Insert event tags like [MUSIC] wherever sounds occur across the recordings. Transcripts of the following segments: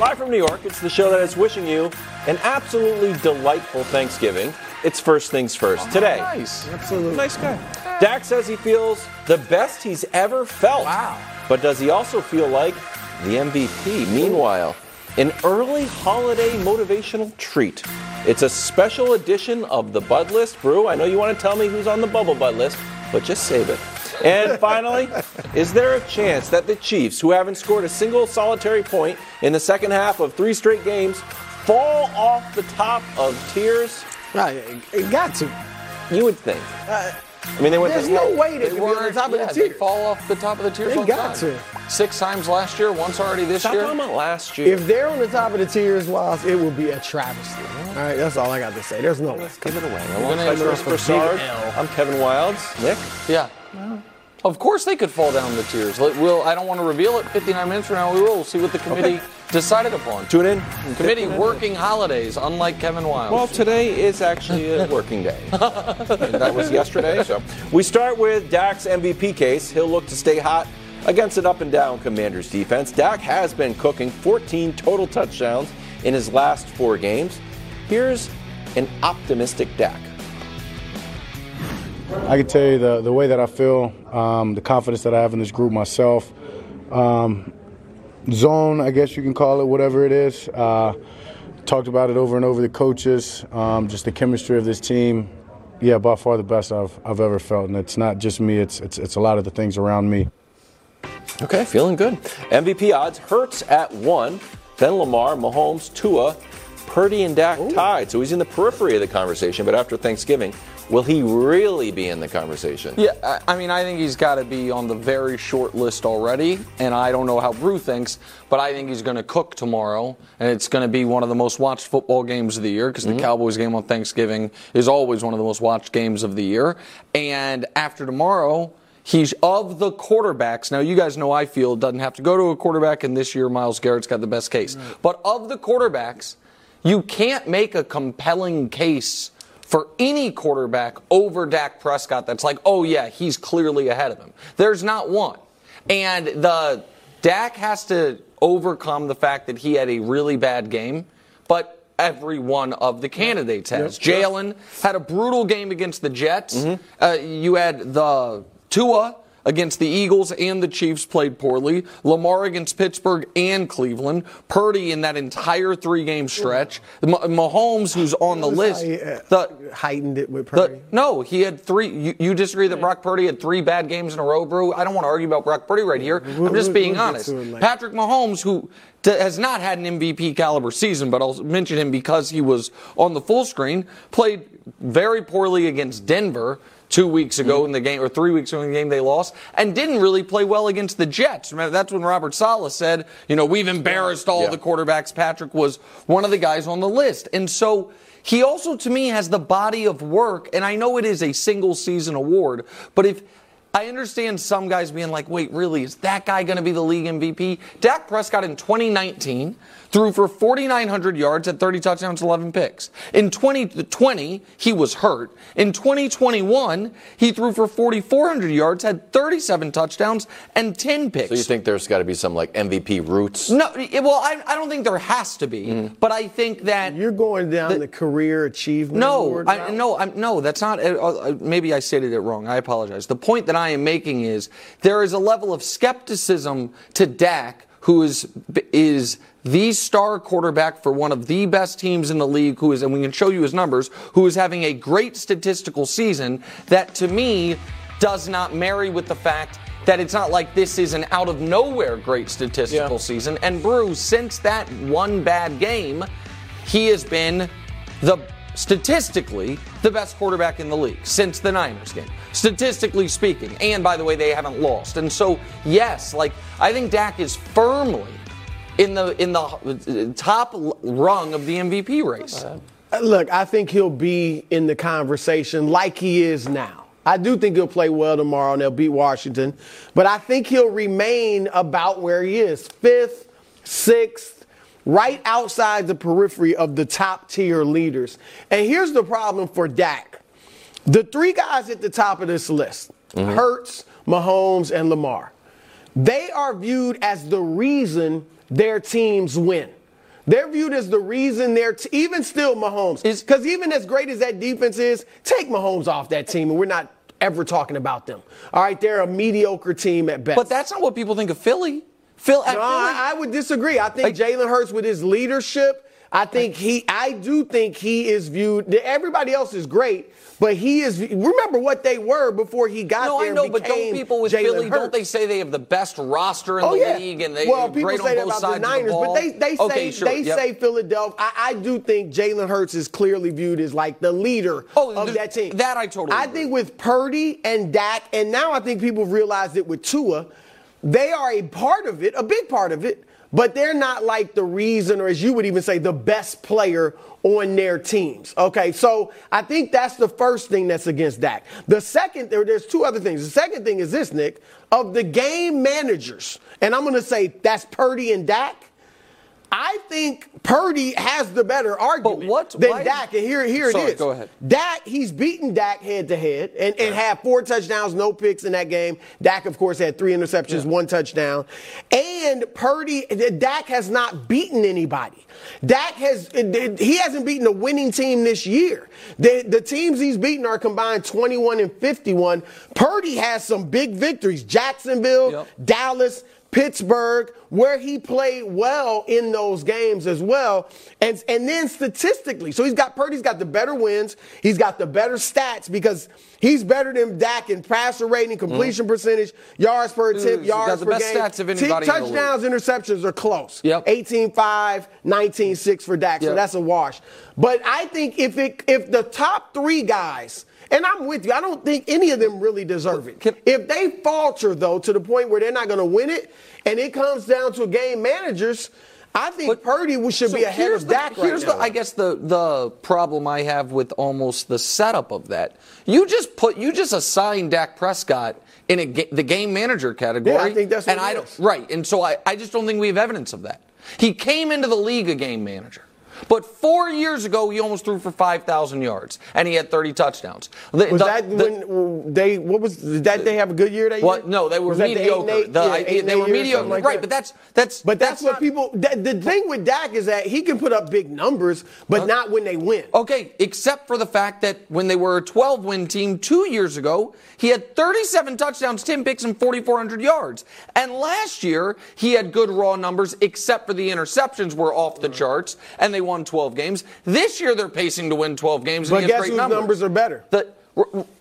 Live from New York, it's the show that is wishing you an absolutely delightful Thanksgiving. It's first things first. Oh, Today, Nice. Absolutely. nice guy. Dak says he feels the best he's ever felt. Wow. But does he also feel like the MVP? Meanwhile, an early holiday motivational treat. It's a special edition of the Bud List Brew. I know you want to tell me who's on the Bubble Bud list, but just save it. And finally, is there a chance that the Chiefs, who haven't scored a single solitary point in the second half of three straight games, fall off the top of tiers? Right, it, it got to. You would think. Uh, I mean, they went there's to no way they, They can be on the weren't. top yeah, of the they tier. fall off the top of the tiers. They all got time. to. Six times last year, once already this Stop year. talking about last year. If they're on the top of the tiers, Wildes, it will be a travesty. All right, that's all I got to say. There's no way. Give it away. gonna Alongside have Chris a Broussard, I'm Kevin Wildes. Nick? Yeah. Of course they could fall down the tiers. We'll, I don't want to reveal it. 59 minutes from now, we will. We'll see what the committee decided upon. Tune in. Committee working holidays, unlike Kevin Wild. Well, today is actually a working day. [LAUGHS] that was yesterday. So we start with Dak's MVP case. He'll look to stay hot against an up and down Commanders defense. Dak has been cooking 14 total touchdowns in his last four games. Here's an optimistic Dak. I can tell you the, the way that I feel, um, the confidence that I have in this group myself. Um, zone, I guess you can call it, whatever it is. Uh, talked about it over and over. The coaches, um, just the chemistry of this team. Yeah, by far the best I've, I've ever felt, and it's not just me. It's, it's it's a lot of the things around me. Okay, feeling good. MVP odds Hurts at one, then Lamar, Mahomes, Tua, Purdy, and Dak tied. So he's in the periphery of the conversation. But after Thanksgiving, will he really be in the conversation? Yeah, I- mean, I think he's got to be on the very short list already, and I don't know how Brew thinks, but I think he's going to cook tomorrow, and it's going to be one of the most watched football games of the year because the mm-hmm. Cowboys game on Thanksgiving is always one of the most watched games of the year. And after tomorrow, he's of the quarterbacks. Now, you guys know I feel doesn't have to go to a quarterback, and this year Myles Garrett's got the best case. But of the quarterbacks, you can't make a compelling case for any quarterback over Dak Prescott that's like, oh yeah, he's clearly ahead of him. There's not one. And the Dak has to overcome the fact that he had a really bad game, but every one of the candidates has. Jalen had a brutal game against the Jets. Uh, you had the Tua against the Eagles and the Chiefs played poorly. Lamar against Pittsburgh and Cleveland. Purdy in that entire three game stretch. Mahomes, who's on the list. Uh, The, heightened it with the, Purdy. no, he had three. You, you disagree that Brock Purdy had three bad games in a row, Brew? I don't want to argue about Brock Purdy right here. We'll- I'm just being we'll honest. to it later. Patrick Mahomes, who has not had an MVP caliber season, but I'll mention him because he was on the full screen, played very poorly against Denver two weeks ago Mm-hmm. in the game, or three weeks ago in the game they lost, and didn't really play well against the Jets. Remember, that's when Robert Saleh said, you know, we've embarrassed all Yeah. the quarterbacks. Patrick was one of the guys on the list. And so he also, to me, has the body of work, and I know it is a single season award, but if I understand some guys being like, wait, really, is that guy going to be the league MVP? Dak Prescott in 2019 threw for 4,900 yards at 30 touchdowns, 11 picks. In 2020, he was hurt. In 2021, he threw for 4,400 yards, had 37 touchdowns, and 10 picks. So you think there's got to be some like MVP roots? No, it- well, I, I don't think there has to be, but I think that You're going down The- the, career achievement. no, award I, no, I'm, no, that's not. Uh, uh, maybe I stated it wrong. I apologize. The point that I am making is there is a level of skepticism to Dak, who is is the star quarterback for one of the best teams in the league, who is, and we can show you his numbers, who is having a great statistical season. That to me does not marry with the fact. That it's not like this is an out of nowhere great statistical Yeah. season. And Brew, since that one bad game, he has been the statistically the best quarterback in the league since the Niners game. Statistically speaking. And by the way, they haven't lost. And so, yes, like I think Dak is firmly in the in the top rung of the MVP race. Look, I think he'll be in the conversation like he is now. I do think he'll play well tomorrow and they'll beat Washington, but I think he'll remain about where he is fifth, sixth, right outside the periphery of the top tier leaders. And here's the problem for Dak the three guys at the top of this list mm-hmm. Hurts, Mahomes, and Lamar they are viewed as the reason their teams win. They're viewed as the reason they're t- even still Mahomes. Is- Because even as great as that defense is, take Mahomes off that team, and we're not ever talking about them. All right, they're a mediocre team at best. But that's not what people think of Philly. Phil, No, Philly- I, I would disagree. I think Like- Jalen Hurts with his leadership, I think he, I do think he is viewed. Everybody else is great, but he is. Remember what they were before he got no, there. I know, but don't people with Jalen Philly don't they say they have the best roster in Oh the yeah. league and they well, people great say on that both about the Niners, the but they they okay, say sure, they yep. say Philadelphia. I, I do think Jalen Hurts is clearly viewed as like the leader Oh, of th- that team. that I totally I agree. think with Purdy and Dak, and now I think people realize it with Tua, they are a part of it, a big part of it. But they're not like the reason, or as you would even say, the best player on their teams. Okay, so I think that's the first thing that's against Dak. The second, there, there's two other things. The second thing is this, Nick, of the game managers, and I'm going to say that's Purdy and Dak. I think Purdy has the better argument but what- than why- Dak. And here, here Sorry, it is. go ahead. Dak, he's beaten Dak head to head and, and had four touchdowns, no picks in that game. Dak, of course, had three interceptions, one touchdown. And Purdy, Dak has not beaten anybody. Dak has, he hasn't beaten a winning team this year. The, the teams he's beaten are combined 21 and 51. Purdy has some big victories. Jacksonville, Yep. Dallas, Pittsburgh, where he played well in those games as well. And, and then statistically, so he's got Purdy's got the better wins, he's got the better stats because he's better than Dak in passer rating, completion percentage, yards per attempt, Mm-hmm. got yards per game. stats of anybody T- in touchdowns, interceptions are close. Yep. 18-5, 19-6 for Dak, so that's a wash. But I think if it if the top three guys and I'm with you. I don't think any of them really deserve it. Can- if they falter, though, to the point where they're not going to win it, and it comes down to game managers, I think But- Purdy should So be ahead of the, Dak right Here's now. the, I guess the the problem I have with almost the setup of that. You just put you just assign Dak Prescott in a, the game manager category. Yeah, I think that's what and I don't is. right. And so I, I just don't think we have evidence of that. He came into the league a game manager. But four years ago, he almost threw for 5,000 yards, and he had 30 touchdowns. The- was the- that the- when they? What was did that? They have a good year that year. No, they were Was the eight mediocre. eight? The Yeah, eight they were mediocre, like right? that. But that's that's But that's, what not- people. That, the thing with Dak is that he can put up big numbers, but not when they win. Okay, except for the fact that when they were a 12 win team two years ago, he had 37 touchdowns, 10 picks, and 4,400 yards. And last year, he had good raw numbers, except for the interceptions were off the charts, and they won 12 games. This year, they're pacing to win 12 games. But guess whose numbers. numbers are better? The,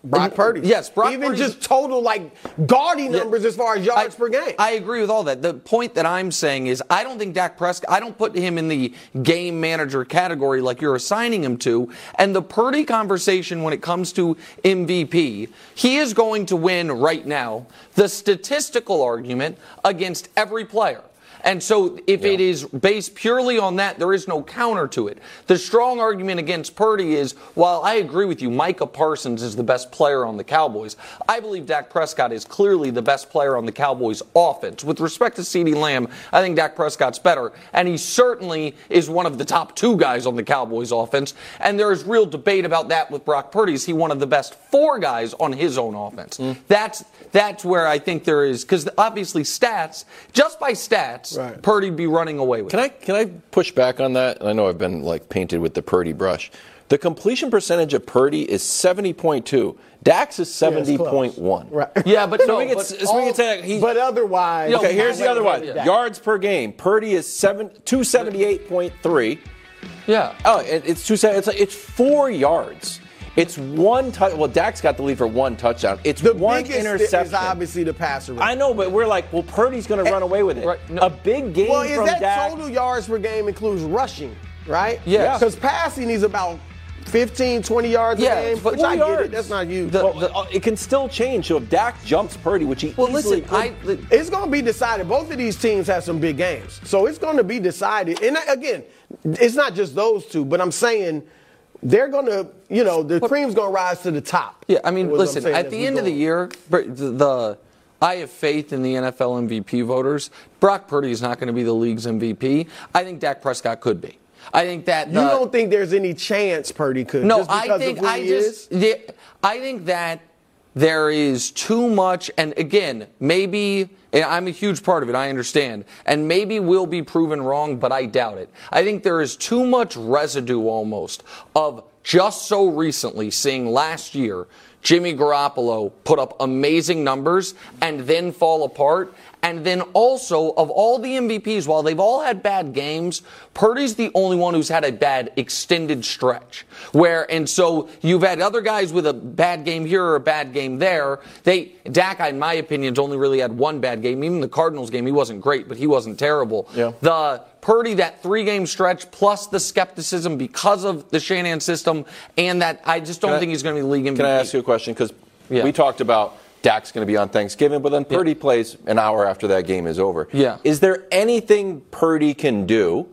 Brock Purdy. Yes, Brock Even Purdy's- just total like gaudy Yeah. numbers as far as yards I, per game. I agree with all that. The point that I'm saying is I don't think Dak Prescott, I don't put him in the game manager category like you're assigning him to. And the Purdy conversation when it comes to MVP, he is going to win right now the statistical argument against every player. And so, if it is based purely on that, there is no counter to it. The strong argument against Purdy is while I agree with you, Micah Parsons is the best player on the Cowboys, I believe Dak Prescott is clearly the best player on the Cowboys offense. With respect to CeeDee Lamb, I think Dak Prescott's better, and he certainly is one of the top two guys on the Cowboys offense. And there is real debate about that with Brock Purdy. Is he one of the best four guys on his own offense? Mm-hmm. That's that's where I think there is because obviously stats, just by stats, Right. Purdy'd be running away with. Can it. I can I push back on that? I know I've been like painted with the Purdy brush. The completion percentage of Purdy is 70.2. Dak's is Yeah, 70.1. Right. [LAUGHS] Yeah, but So no, we could, but so we all- could say he's But otherwise, Okay, here's the other one. Yeah. Yards per game. Purdy is seven two seventy eight point three. yeah. Oh, it, it's two it's like it's four yards. It's one touch. Well, Dak's got the lead for one touchdown. It's the one biggest interception. is obviously the passer. rate. I know, but we're like, well, Purdy's going to run away with it. Right, no. A big game Well, is from that Dak. total yards per game includes rushing, right? Yes. Because passing is about 15, 20 yards Yeah, a game, but which I four get it. yards. That's not huge. The- Well, uh, it can still change. So if Dak jumps Purdy, which he Well, easily listen, could, I. it's going to be decided. Both of these teams have some big games. So it's going to be decided. And again, it's not just those two, but I'm saying they're going to, you know, the cream's going to rise to the top. Yeah, I mean, is what I'm listen. At the end of the year, the, the I have faith in the NFL MVP voters. Brock Purdy is not going to be the league's MVP. I think Dak Prescott could be. I think that You don't think there's any chance Purdy could? No, just I think I just the- I think that there is too much and again, maybe And I'm a huge part of it, I understand. And maybe we'll be proven wrong, but I doubt it. I think there is too much residue almost of just so recently seeing last year Jimmy Garoppolo put up amazing numbers and then fall apart. And then also, of all the MVPs, while they've all had bad games, Purdy's the only one who's had a bad extended stretch. Where, and so you've had other guys with a bad game here or a bad game there. They, Dak, in my opinion, has only really had one bad game. Even the Cardinals game, he wasn't great, but he wasn't terrible. Yeah. The Purdy, that three game stretch, plus the skepticism because of the Shanahan system, and that I just don't Can I- think he's going to be league MVP. Can I ask you a question? Because Yeah. we talked about Dak's going to be on Thanksgiving, but then Purdy plays an hour after that game is over. Yeah. Is there anything Purdy can do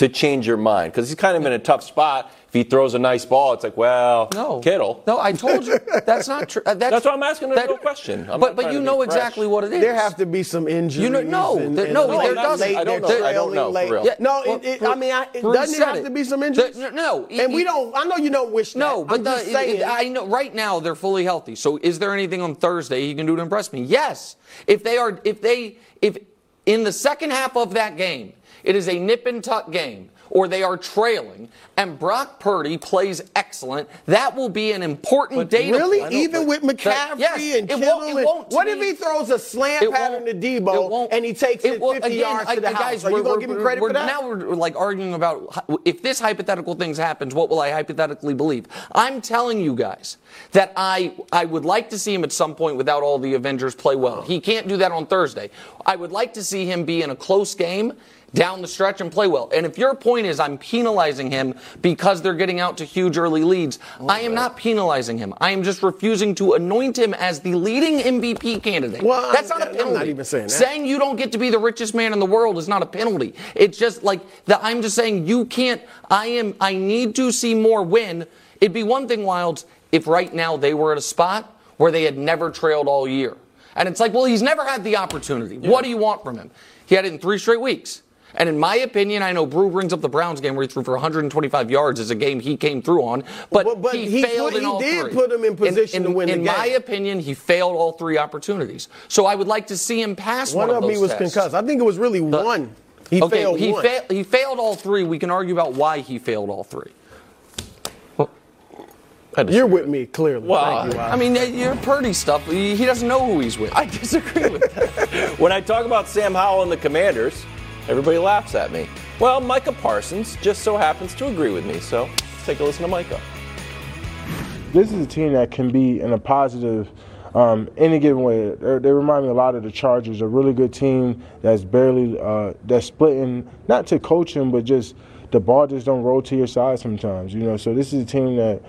to change your mind? Because he's kind of in a tough spot. If he throws a nice ball, it's like, well, No, Kittle. No, I told you that's not true. Uh, That's, That's why I'm asking a that- real question. I'm but not but you know exactly what it is. There have to be some injuries. You know- no, and, there- and no, late- there doesn't. I don't they're know. I don't know, for real. Yeah, No, well, it, it, Bruce- I mean, I, it doesn't it have it. to be some The- injuries. no, and he- we don't. I know you don't wish that. No, but I'm the, just saying. I know right now they're fully healthy. So is there anything on Thursday he can do to impress me? Yes. If they are, if they, if in the second half of that game it is a nip and tuck game, or they are trailing, and Brock Purdy plays excellent, that will be an important data. Really, point. even with McCaffrey yes, and it Kittle, won't- it and- won't to what if he throws a slant It pattern to it Deebo and he takes it, will- 50 again, yards I- to uh, the guys, house? Are you gonna give him credit for that? Now we're like arguing about if this hypothetical thing happens, what will I hypothetically believe? I'm telling you guys that I I would like to see him at some point without all the Avengers play well. He can't do that on Thursday. I would like to see him be in a close game down the stretch and play well. And if your point is I'm penalizing him because they're getting out to huge early leads, I am not penalizing him. I am just refusing to anoint him as the leading MVP candidate. Well, That's not a I'm penalty. not even saying that. Saying you don't get to be the richest man in the world is not a penalty. It's just like that I'm just saying you can't. I am. I need to see more win. It'd be one thing, Wildes, if right now they were at a spot where they had never trailed all year, and it's like, well, he's never had the opportunity. What do you want from him? He had it in three straight weeks. And in my opinion, I know Brew brings up the Browns game where he threw for 125 yards as a game he came through on, but, But- but he, he failed put- in he all did three. put him in position in, to win the in my opinion, he failed all three opportunities. So I would like to see him pass one, One of those me was concussed. I think it was really one. He okay, failed he, one. fa- he failed all three. We can argue about why he failed all three. You're with me clearly. Well, Thank you, I mean, you're Purdy stuff. He he doesn't know who he's with. I disagree with that. [LAUGHS] when I talk about Sam Howell and the Commanders, everybody laughs at me. Well, Micah Parsons just so happens to agree with me, so let's take a listen to Micah. this is a team that can be in a positive um, any given way. They remind me a lot of the Chargers, a really good team that's barely uh, that's splitting not to coaching, but just the ball just don't roll to your side sometimes. You know, so this is a team that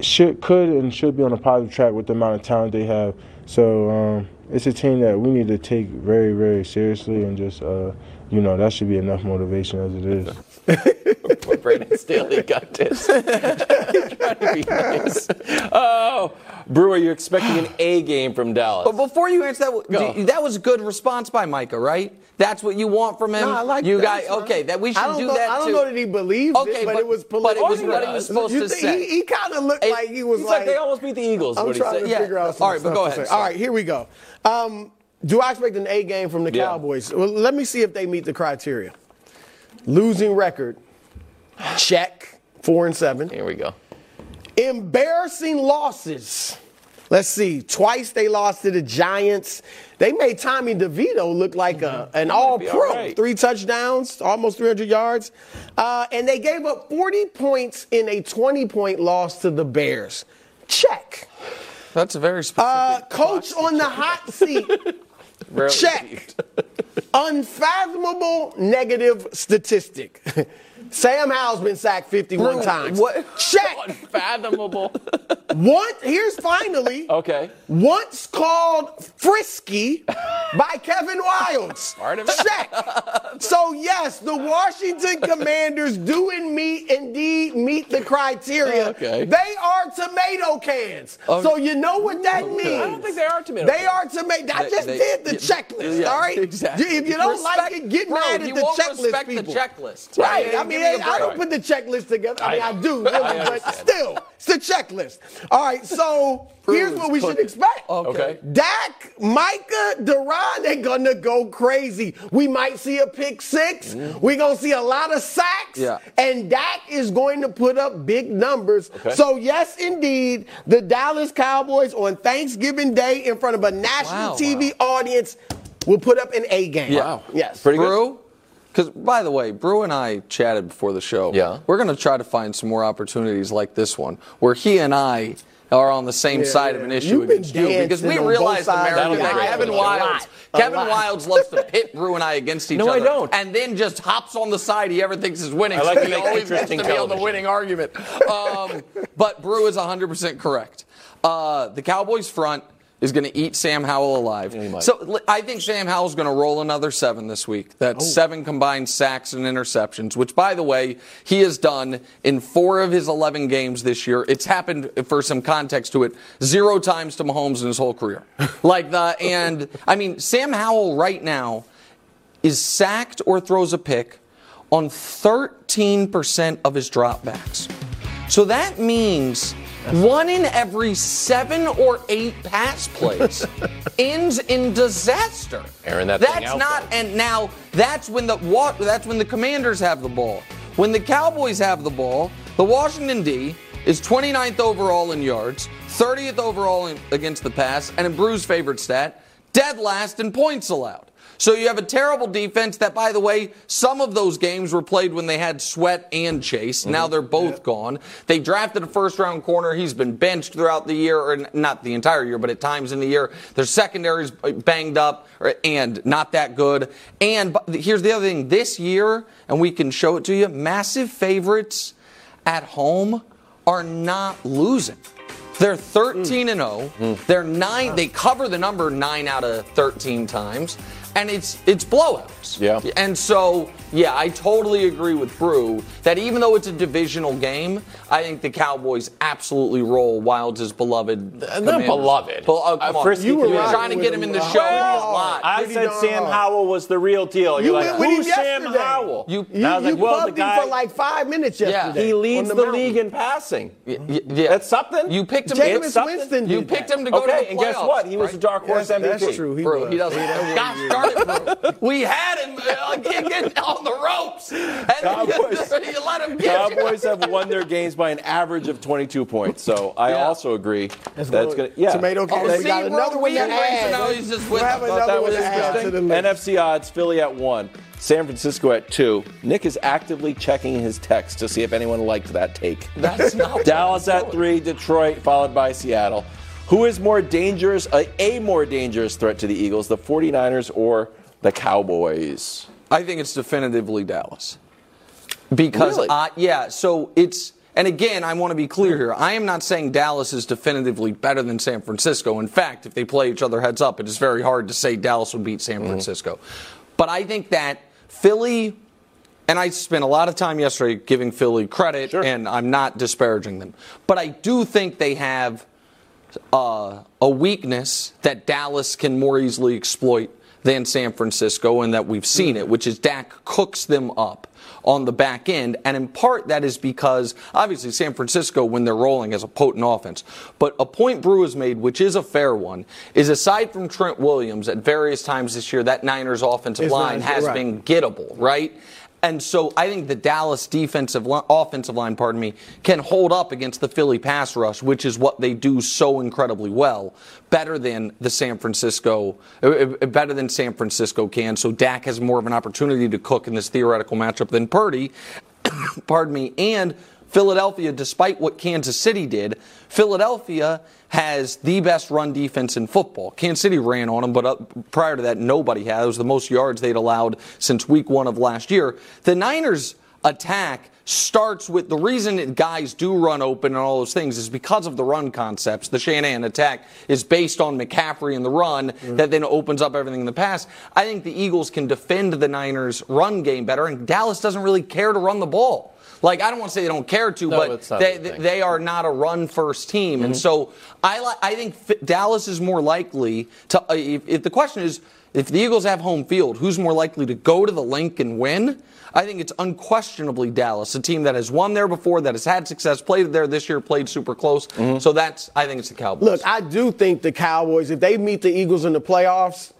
should could and should be on a positive track with the amount of talent they have. So um, it's a team that we need to take very very seriously and just. Uh, you know that should be enough motivation as it is. [LAUGHS] Poor Brandon Staley got this. [LAUGHS] Trying to be nice. Oh, Brewer, you're expecting an A game from Dallas. But before you answer that, Go. do- that was a good response by Micah, right? That's what you want from him. No, I like you that. guys. Okay, that we should I don't do know, that I don't too. know that he believed Okay, it, but, but- it was but it was what he was supposed You to think- say. He, he kind of looked It- like he was He's like, like, they almost beat the Eagles. I'm what he trying said. to Yeah. figure out some All right, but go ahead, say. All sorry. right, here we go. Um, do I expect an A game from the Yeah. Cowboys? Well, let me see if they meet the criteria. Losing record, check, four and seven. Here we go. Embarrassing losses. Let's see. Twice they lost to the Giants. They made Tommy DeVito look like a, an all pro. all right. Three touchdowns, almost 300 yards. Uh, and they gave up 40 points in a 20 point loss to the Bears. Check. That's a very specific. Uh, coach on the hot seat. [LAUGHS] Rarely Check. Unfathomable negative statistic. [LAUGHS] Sam Howell's been sacked 51 Bro, times. what- Check. Unfathomable. What? Here's finally. Okay. once called frisky by Kevin Wildes. Part of it. Check. So So yes, the Washington [LAUGHS] Commanders do indeed, indeed meet the criteria. Okay. They are tomato cans. Um, so you know what that means. I don't think they are tomato They cans. are tomato. I They- just they- did the yeah, checklist. yeah, all right. exactly. If you don't like it, get bro, mad at the won't checklist respect the checklist. Right. Yeah, I mean, me a I don't put the checklist together. I mean, I, I- do, really, I but still, it's the checklist. All right. So [LAUGHS] here's what we should expect. Okay. Dak, Micah, DaRon, they're gonna go crazy. We might see a pick 6 mm-hmm. We're gonna see a lot of sacks. Yeah. And Dak is going to put up big numbers. Okay. So yes, indeed, the Dallas Cowboys on Thanksgiving Day in front of a national Wow, TV audience will put up an A game. Yeah. Wow. Yes. Pretty good. Brew? Because, by the way, Brew and I chatted before the show. Yeah. We're going to try to find some more opportunities like this one where he and I are on the same Yeah, side of an issue You've been against you because we dancing realize America the that Kevin Wildes, Kevin. Wildes loves to pit Brew and I against [LAUGHS] each No, I other. don't. And then just hops on the side he ever thinks is winning. I like so to he make always gets to interesting be on the winning argument. Um, but Brew is 100% correct. Uh, the Cowboys front is going to eat Sam Howell alive. might. so I think Sam Howell's going to roll another seven this week. That's oh. seven combined sacks and interceptions, which, by the way, he has done in four of his 11 games this year. It's happened, for some context to it, zero times to Mahomes in his whole career. [LAUGHS] like the, and I mean, Sam Howell right now is sacked or throws a pick on 13% of his dropbacks. So that means one in every seven or eight pass plays [LAUGHS] ends in disaster. Airing that that's out, not, though. and now that's when the? That's when the Commanders have the ball. When the Cowboys have the ball, the Washington D is 29th overall in yards, 30th overall in, against the pass, and in Brew's favorite stat, dead last in points allowed. So you have a terrible defense that, by the way, some of those games were played when they had Sweat and Chase. Now mm-hmm. they're both gone. They drafted a first round corner. He's been benched throughout the year, or not the entire year, but at times in the year. Their secondary's banged up and not that good. And here's the other thing this year, and we can show it to you massive favorites at home are not losing. They're 13 and 0. They're 9 they cover the number 9 out of 13 times and it's it's blowouts. Yeah. And so, yeah, I totally agree with Brew that even though it's a divisional game, I think the Cowboys absolutely roll Wildes' beloved. not Commanders. beloved. Well, oh, come Uh, on. Frisky you were Commanders. trying to get him in the show. well, I said darn Sam. Howell was the real deal. You're You like, went who's Sam. Howell? You- And I was you like, well, bugged the him for like five minutes yesterday. Yeah. he leads the, mountain. league in passing. Y- y- yeah. That's something. You picked him. Jameis It's something. Winston You picked that. him to go to the the and guess what? He was right? the dark horse That's, MVP. that's true. He Bro, he doesn't. Gosh darn it, bro. We had him uh, get, get on the ropes. And Cowboys- [LAUGHS] you let him get you. Have won their games by an average of 22 points. So I Yeah. also agree that's good. going to yeah. Tomato Oh, cans. see, we got another one to add. now he's just We'll have another that one was to add to the. NFC odds: Philly at one, San Francisco at two. Nick is actively checking his text to see if anyone liked that take. That's not what Dallas at three, Detroit followed by Seattle. Who is more dangerous, a, a more dangerous threat to the Eagles, the 49ers or the Cowboys? I think it's definitively Dallas. Because Really? I, yeah, so it's and again, I want to be clear here. I am not saying Dallas is definitively better than San Francisco. In fact, if they play each other heads up, it is very hard to say Dallas would beat San mm-hmm. Francisco. But I think that Philly and I spent a lot of time yesterday giving Philly credit, and I'm not disparaging them. But I do think they have uh, a weakness that Dallas can more easily exploit than San Francisco, and that we've seen it, which is Dak cooks them up on the back end. And in part, that is because obviously San Francisco, when they're rolling, has a potent offense. But a point Brew has made, which is a fair one, is aside from Trent Williams, at various times this year, that Niners offensive It's line has right. been gettable, right? And so I think the Dallas defensive offensive line, pardon me, can hold up against the Philly pass rush, which is what they do so incredibly well, better than the San Francisco, uh, uh, better than San Francisco can. So Dak has more of an opportunity to cook in this theoretical matchup than Purdy, [COUGHS] pardon me, and Philadelphia, despite what Kansas City did, Philadelphia has the best run defense in football. Kansas City ran on them, but uh, prior to that, nobody had. It was the most yards they'd allowed since week one of last year. The Niners, attack starts with the reason that guys do run open and all those things is because of the run concepts. The Shanahan attack is based on McCaffrey and the run Mm-hmm. that then opens up everything in the pass. I think the Eagles can defend the Niners' run game better, and Dallas doesn't really care to run the ball. Like I don't want to say they don't care to, No, but they, they are not a run first team, Mm-hmm. and so I li- I think F- Dallas is more likely to. Uh, if, if the question is if the Eagles have home field, who's more likely to go to the Linc and win? I think it's unquestionably Dallas, a team that has won there before, that has had success, played there this year, played super close. So that's I think it's the Cowboys. Look, I do think the Cowboys, if they meet the Eagles in the playoffs,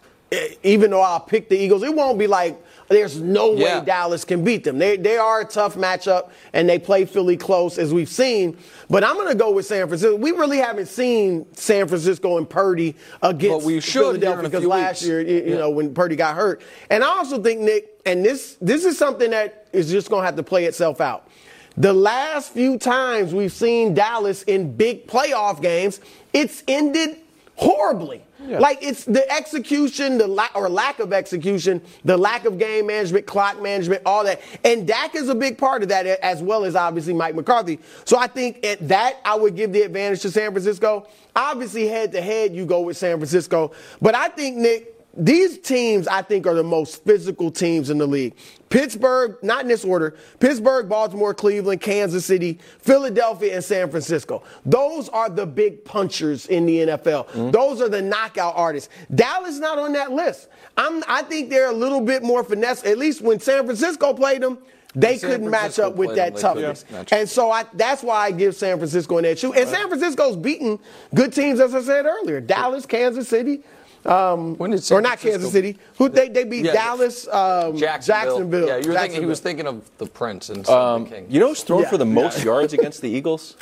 even though I'll pick the Eagles, it won't be like there's no way Yeah. Dallas can beat them. They, they are a tough matchup, and they play Philly close, as we've seen. But I'm going to go with San Francisco. We really haven't seen San Francisco and Purdy against But we should Philadelphia because last weeks. year, you, you know, when Purdy got hurt. And I also think, Nick, and this this is something that is just going to have to play itself out. The last few times we've seen Dallas in big playoff games, it's ended horribly. Like it's the execution, the lack or lack of execution, the lack of game management, clock management, all that. And Dak is a big part of that, as well as obviously Mike McCarthy. So I think at that I would give the advantage to San Francisco. Obviously, head to head, you go with San Francisco. But I think Nick, these teams, I think, are the most physical teams in the league. Pittsburgh, not in this order, Pittsburgh, Baltimore, Cleveland, Kansas City, Philadelphia, and San Francisco. Those are the big punchers in the NFL. Mm-hmm. Those are the knockout artists. Dallas not on that list. I'm, I think they're a little bit more finesse. At least when San Francisco played them, they San couldn't match up with that them, they couldn't toughness. And so I, that's why I give San Francisco an edge too. And San Francisco's beaten good teams, as I said earlier. Dallas, Kansas City. Um, When did San or not Francisco- Kansas City. Who they, they beat Yeah. Dallas, um, Jacksonville. Yeah, you were thinking he was thinking of the Prince and um, the King. You know who's thrown Yeah. for the most yards against the [LAUGHS] Eagles?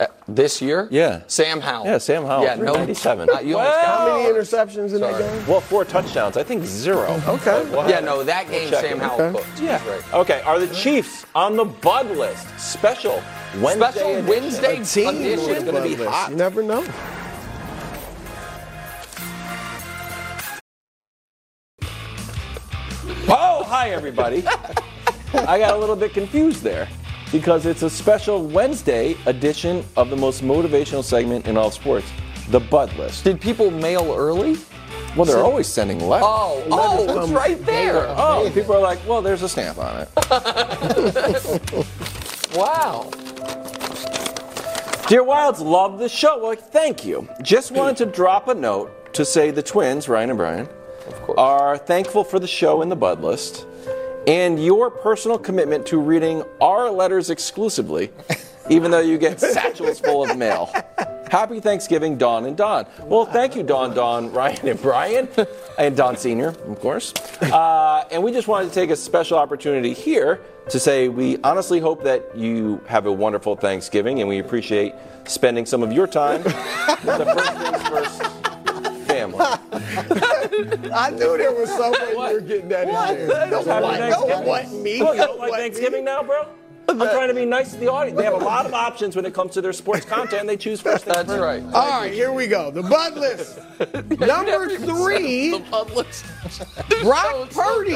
Uh, this year? Yeah. Sam Howell. Yeah, Sam Howell, Yeah, no, 397. Uh, you almost How many interceptions in that game? Well, four touchdowns. I think zero. Okay. Well, Yeah, no, that game check Sam. Howell Okay. cooked. Yeah. Right. Okay. Are the Chiefs on the Bud list? Special Wednesday. Special edition. Wednesday team edition. with gonna be hot. You never know. Oh, hi everybody. I got a little bit confused there because it's a special Wednesday edition of the most motivational segment in all sports, the Bud List. Did people mail early? Well, they're always sending letters. Oh, oh, it's come right there. Oh, people are like, well, there's a stamp on it. [LAUGHS] Wow. Dear Wildes, love the show. Well, thank you. Just wanted to drop a note to say the twins, Ryan and Brian, course. are thankful for the show and the Bud List and your personal commitment to reading our letters exclusively, [LAUGHS] even though you get satchels full of mail. Happy Thanksgiving, Dawn and Don. Well, thank you, Dawn, Dawn, Ryan, and Brian, and Don Sr., of course. Uh, and we just wanted to take a special opportunity here to say we honestly hope that you have a wonderful Thanksgiving, and we appreciate spending some of your time with the First Things First family. [LAUGHS] I knew there was somewhere you were getting that in there. No, Happy what, no, Thanksgiving. it wasn't me. Look, No, you it like wasn't Thanksgiving me. now, bro? I'm trying to be nice to the audience. They have a lot of options when it comes to their sports [LAUGHS] content. They choose first. Things That's first. right. All right, here we go. The Bud list. [LAUGHS] Number three, The Bud List. Brock Purdy.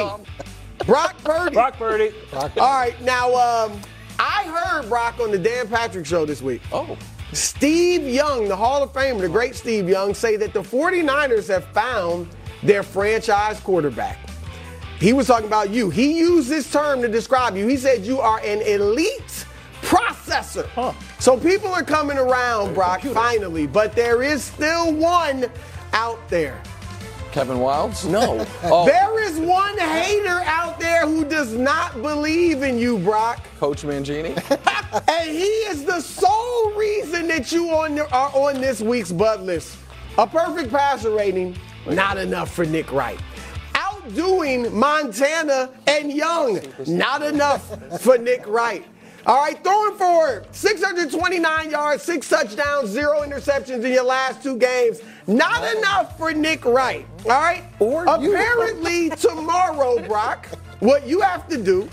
Brock Purdy. Brock Purdy. All right, now um, I heard Brock on the Dan Patrick show this week. Oh. Steve Young, the Hall of Famer, the great Steve Young, say that the 49ers have found their franchise quarterback. He was talking about you. He used this term to describe you. He said you are an elite processor. So people are coming around, Brock, finally, but there is still one out there. Kevin Wildes? No. [LAUGHS] Oh, There is one hater out there who does not believe in you, Brock. Coach Mangini? [LAUGHS] And he is the sole reason that you on the, are on this week's Bud list. A perfect passer rating, not enough for Nick Wright. Outdoing Montana and Young, not enough for Nick Wright. All right, throwing for 629 yards, six touchdowns, zero interceptions in your last two games. Not enough for Nick Wright. All right? Or you. Apparently, tomorrow, Brock, what you have to do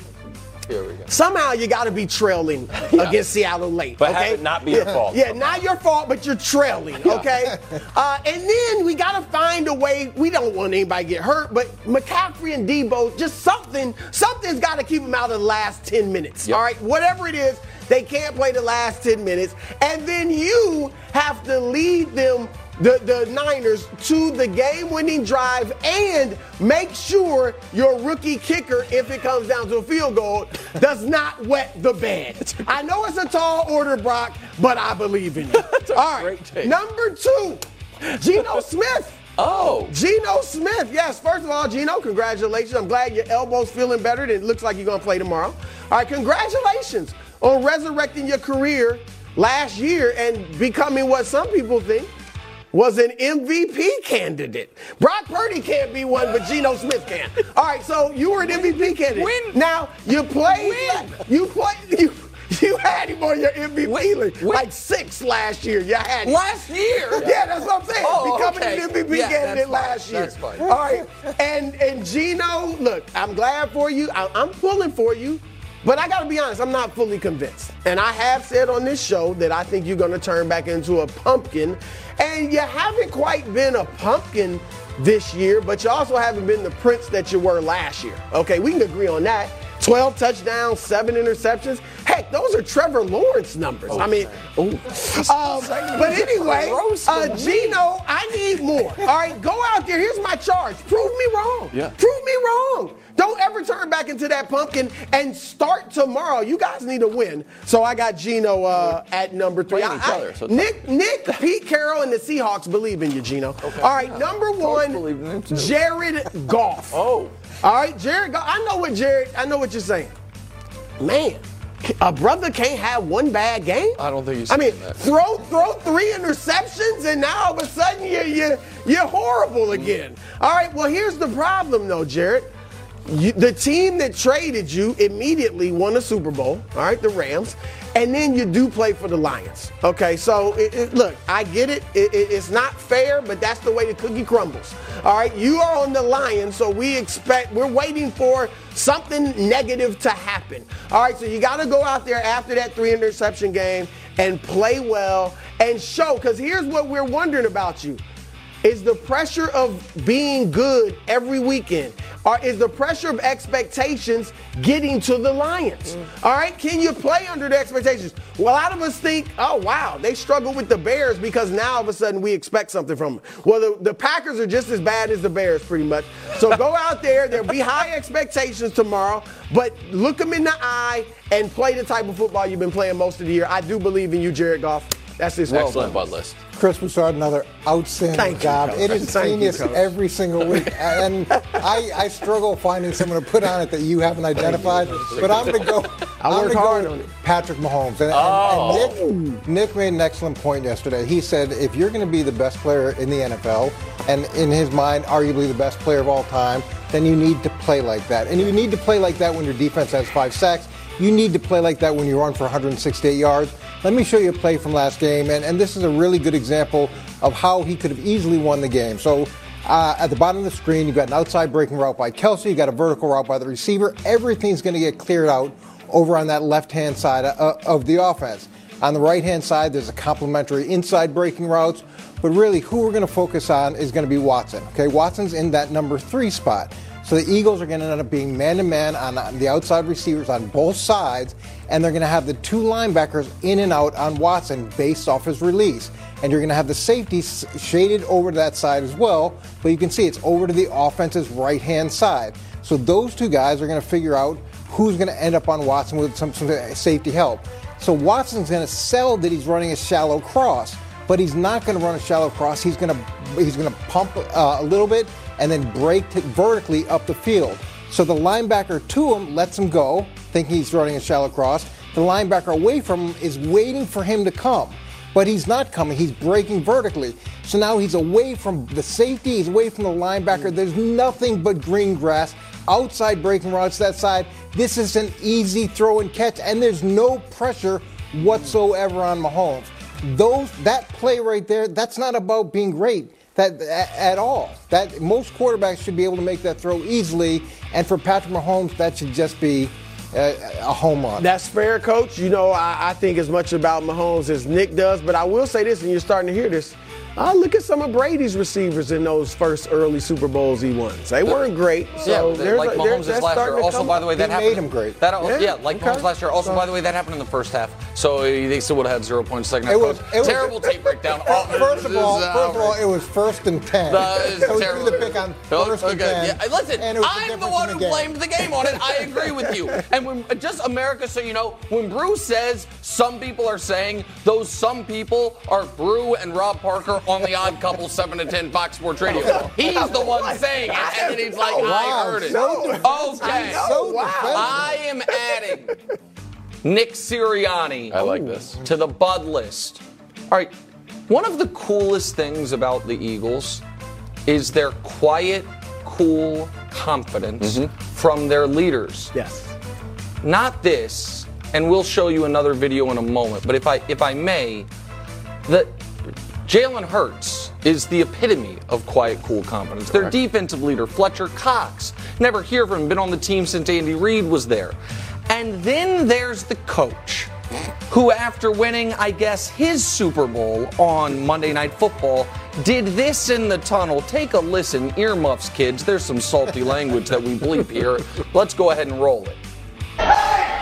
Here we go. Somehow you got to be trailing against Seattle late. But okay? not be your fault. Yeah, not your fault, but you're trailing. Okay. uh, and then we got to find a way. We don't want anybody to get hurt, but McCaffrey and Deebo, just something. Something's got to keep them out of the last ten minutes. Yep. All right. Whatever it is, they can't play the last ten minutes, and then you have to lead them the, the Niners to the game winning drive and make sure your rookie kicker, if it comes down to a field goal, [LAUGHS] does not wet the bed. I know it's a tall order, Brock, but I believe in you. [LAUGHS] All right. Number two, Geno [LAUGHS] Smith. Oh, Geno Smith. Yes, first of all, Geno, congratulations. I'm glad your elbow's feeling better. It looks like you're going to play tomorrow. All right, congratulations on resurrecting your career last year and becoming what some people think was an MVP candidate. Brock Purdy can't be one, but Geno Smith can. All right, so you were an MVP candidate. Win. Now, you played, Win. you played, you, you had him on your MVP Win. list, Win. like six last year. You had him. Last year. [LAUGHS] Yeah, that's what I'm saying. Oh, Becoming okay. an MVP Yeah, candidate last year. That's fine. All right, and and Geno, look, I'm glad for you. I, I'm pulling for you, but I got to be honest, I'm not fully convinced. And I have said on this show that I think you're going to turn back into a pumpkin, and you haven't quite been a pumpkin this year, but you also haven't been the prince that you were last year. Okay, we can agree on that. 12 touchdowns, seven interceptions. Heck, those are Trevor Lawrence numbers. I mean, [LAUGHS] um, but anyway, uh, Geno, I need more. All right, go out there. Here's my charge. Prove me wrong. Yeah. Prove me wrong. Don't ever turn back into that pumpkin and start tomorrow. You guys need a win. So I got Geno uh, at number three. I- so Nick, Nick, Pete Carroll, and the Seahawks believe in you, Geno. All right, number one, believe in him, too. Jared Goff. oh. All right, Jared. I know what Jared. I know what you're saying. Man, a brother can't have one bad game. I don't think he's I mean, that. throw throw three interceptions, and now all of a sudden you you you're horrible again. All right. Well, here's the problem, though, Jared. You, the team that traded you immediately won a Super Bowl. All right, the Rams, and then you do play for the Lions. Okay, so it, it- look, I get it. It- it- It's not fair, but that's the way the cookie crumbles. All right, you are on the Lions, so we expect we're waiting for something negative to happen. All right, so you got to go out there after that three interception game and play well and show. Because here's what we're wondering about you is the pressure of being good every weekend? Or is the pressure of expectations getting to the lions? Mm. All right can you play under the expectations? Well a lot of us think oh wow they struggle with the bears because now all of a sudden we expect something from them. Well the, the packers are just as bad as the bears pretty much. So go [LAUGHS] out there. There'll be high expectations tomorrow but look them in the eye and play the type of football you've been playing most of the year. I do believe in you jared goff. That's this Excellent. bud list. Chris Broussard, another outstanding Thank job. Coach. it is Thank genius Coach. every single week. [LAUGHS] and I, I struggle finding someone to put on it that you haven't identified. But I'm going [LAUGHS] to go. I work gonna hard go on it. Patrick Mahomes. And, and- Oh. and Nick, Nick made an excellent point yesterday. He said if you're going to be the best player in the NFL, and in his mind, arguably the best player of all time, then you need to play like that. And you need to play like that when your defense has five sacks. You need to play like that when you run for 168 yards. Let me show you a play from last game, and, and this is a really good example of how he could have easily won the game. So uh, at the bottom of the screen, you've got an outside breaking route by Kelce, you've got a vertical route by the receiver. Everything's going to get cleared out over on that left-hand side uh, of the offense. On the right-hand side, there's a complementary inside breaking routes, but really who we're going to focus on is going to be Watson. Okay, Watson's in that number three spot. So the Eagles are going to end up being man to man on the outside receivers on both sides, and they're going to have the two linebackers in and out on Watson based off his release. And you're going to have the safeties shaded over to that side as well, but you can see it's over to the offense's right hand side. So those two guys are going to figure out who's going to end up on Watson with some, some safety help. So Watson's going to sell that he's running a shallow cross, but he's not going to run a shallow cross. He's going to he's going to pump uh, a little bit and then break t- vertically up the field. So the linebacker to him lets him go, thinking he's running a shallow cross. The linebacker away from him is waiting for him to come, but he's not coming. He's breaking vertically. So now he's away from the safety, he's away from the linebacker. Mm. There's nothing but green grass. Outside breaking routes that side. This is an easy throw and catch, and there's no pressure whatsoever on Mahomes. Those that play right there, that's not about being great that at all. That most quarterbacks should be able to make that throw easily, and for Patrick Mahomes, that should just be a, a home run. That's fair, coach. You know, I, I think as much about Mahomes as Nick does, but I will say this, and you're starting to hear this. Uh, look at some of Brady's receivers in those first early Super Bowls he won. They weren't great. So yeah, there's like Mahomes there's, is that's last starting year. Also, by the way, that happened. made him great. That, Yeah, yeah, like okay. Mahomes last year. Also, So- by the way, that happened in the first half. So they still would have had zero points second half. It was- it was- terrible tape breakdown. [LAUGHS] First of all, first of all, it was first and ten. That is so terrible. the pick on Oh, first and okay, ten. Yeah, listen, and was I'm the difference one who blamed the game on it. I [LAUGHS] agree with you. And when just America, so you know, when Brew says some people are saying those some people are Brew and Rob Parker on the Odd Couple seven to ten Fox Sports Radio. He's the one saying it, and then he's like, I Wow, heard it. so Okay, So wow. I am adding Nick Sirianni I like this. to the Bud list. All right, one of the coolest things about the Eagles is their quiet, cool confidence Mm-hmm. from their leaders. Yes. Not this, and we'll show you another video in a moment. But if I if I may, that Jalen Hurts is the epitome of quiet, cool confidence. Their defensive leader, Fletcher Cox, never hear from him, been on the team since Andy Reid was there. And then there's the coach, who, after winning, I guess, his Super Bowl on Monday Night Football, did this in the tunnel. Take a listen, earmuffs, kids. There's some salty [LAUGHS] language that we bleep here. Let's go ahead and roll it.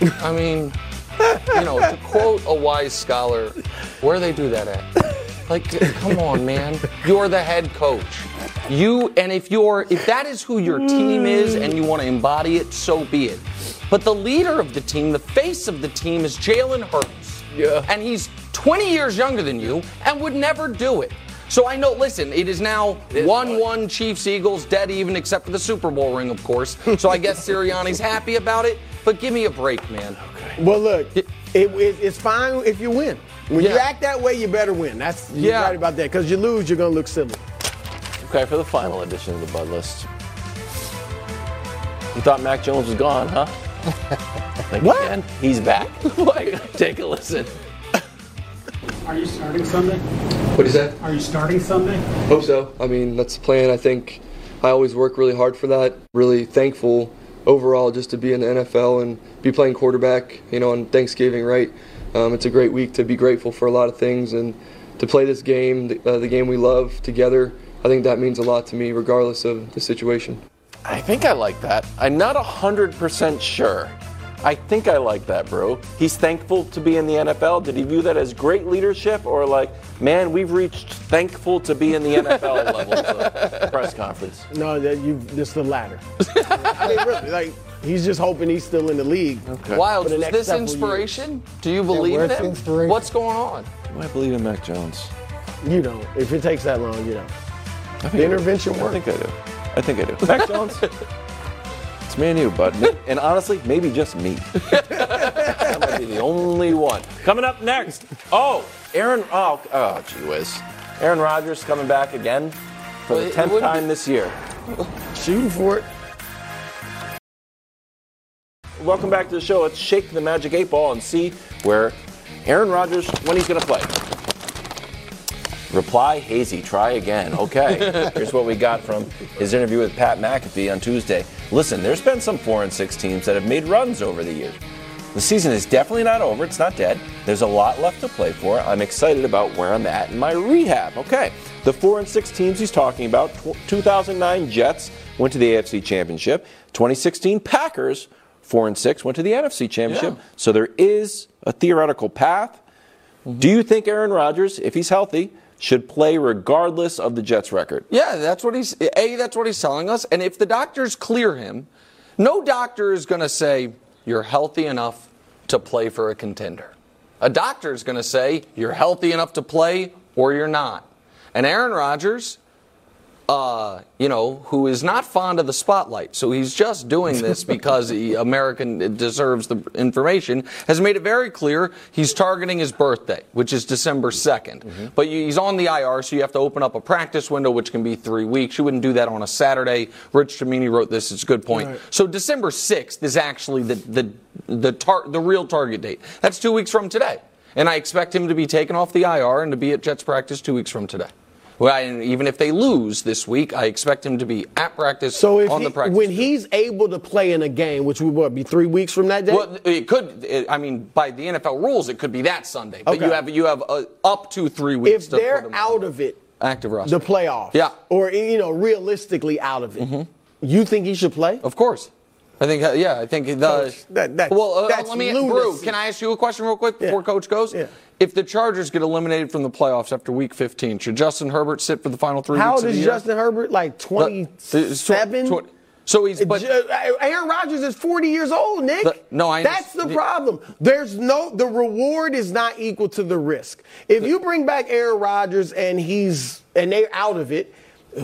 I mean, you know, to quote a wise scholar, where they do that at? Like, come on, man. You're the head coach. You and if you're if that is who your team is and you want to embody it, so be it. But the leader of the team, the face of the team, is Jalen Hurts. Yeah. And he's 20 years younger than you and would never do it. So I know, listen, it is now 1 1 Chiefs Eagles, dead even, except for the Super Bowl ring, of course. So I guess Sirianni's happy about it, but give me a break, man. Okay. Well, look, it, it, it's fine if you win. When you act that way, you better win. That's you're Yeah. right about that. Because you lose, you're gonna look silly. Okay, for the final edition of the Bud List. You thought Mac Jones was gone, huh? [LAUGHS] Think What? Again? He's back. [LAUGHS] like, take a listen. Are you starting Sunday? What is that? Are you starting Sunday? Hope so. I mean, that's the plan. I think I always work really hard for that. Really thankful overall just to be in the NFL and be playing quarterback, you know, on Thanksgiving, right? Um, it's a great week to be grateful for a lot of things and to play this game, the, uh, the game we love together. I think that means a lot to me, regardless of the situation. I think I like that. I'm not 100% sure. I think I like that, bro. He's thankful to be in the NFL. Did he view that as great leadership or like, man, we've reached thankful to be in the NFL level of press conference? No, that you just the latter. [LAUGHS] I mean, really, like he's just hoping he's still in the league. Okay. Wild, the is this several inspiration? Do you believe in where's it? What's going on? Do I believe in Mac Jones? You don't. If it takes that long, you don't. I think The I do. intervention I worked. think I do. I think I do. Mac Jones? [LAUGHS] Me and you, bud. And honestly, maybe just me. [LAUGHS] that might be the only one. Coming up next. Oh, Aaron. Oh, oh, gee whiz. Aaron Rodgers coming back again for Well, the tenth time this year. Shooting for it. Welcome back to the show. Let's shake the magic eight ball and see where Aaron Rodgers when he's going to play. Reply hazy. Try again. Okay. [LAUGHS] Here's what we got from his interview with Pat McAfee on Tuesday. Listen, there's been some four and six teams that have made runs over the years. The season is definitely not over. It's not dead. There's a lot left to play for. I'm excited about where I'm at in my rehab. Okay. The four and six teams he's talking about 2009 Jets went to the AFC Championship. 2016 Packers, four and six, went to the NFC Championship. Yeah. So there is a theoretical path. Mm-hmm. Do you think Aaron Rodgers, if he's healthy, should play regardless of the Jets' record? Yeah, that's what he's a. That's what he's telling us. And if the doctors clear him, no doctor is going to say you're healthy enough to play for a contender. A doctor is going to say you're healthy enough to play or you're not. And Aaron Rodgers, uh, you know, who is not fond of the spotlight, so he's just doing this [LAUGHS] because the American deserves the information, has made it very clear he's targeting his birthday, which is December 2nd. But he's on the IR, so you have to open up a practice window, which can be three weeks. You wouldn't do that on a Saturday. Rich Cimini wrote this, it's a good point. Right. So December 6th is actually the, the, the, tar- the real target date. That's two weeks from today. and I expect him to be taken off the IR and to be at Jets practice two weeks from today. Well, and even if they lose this week, I expect him to be at practice So on he, the practice. when field. he's able to play in a game, which would what, be three weeks from that day? Well, it could. It, I mean, by the NFL rules, it could be that Sunday. But Okay. you have you have uh, up to three weeks. if to they're out of it, active roster, the playoffs, Yeah. Mm-hmm. or you know, realistically out of it, you think he should play? of course. I think. uh, Yeah, I think the. Coach, that- that- well, uh, let me. lunacy. Brew, can I ask you a question real quick before Yeah. Coach goes? Yeah. If the Chargers get eliminated from the playoffs after Week 15, should Justin Herbert sit for the final three How weeks old of the is? Justin Herbert? Like twenty-seven. tw- tw- So he's. But Aaron Rodgers is 40 years old, Nick. The- no, I That's the problem. There's no the reward is not equal to the risk. If you bring back Aaron Rodgers and he's and they're out of it,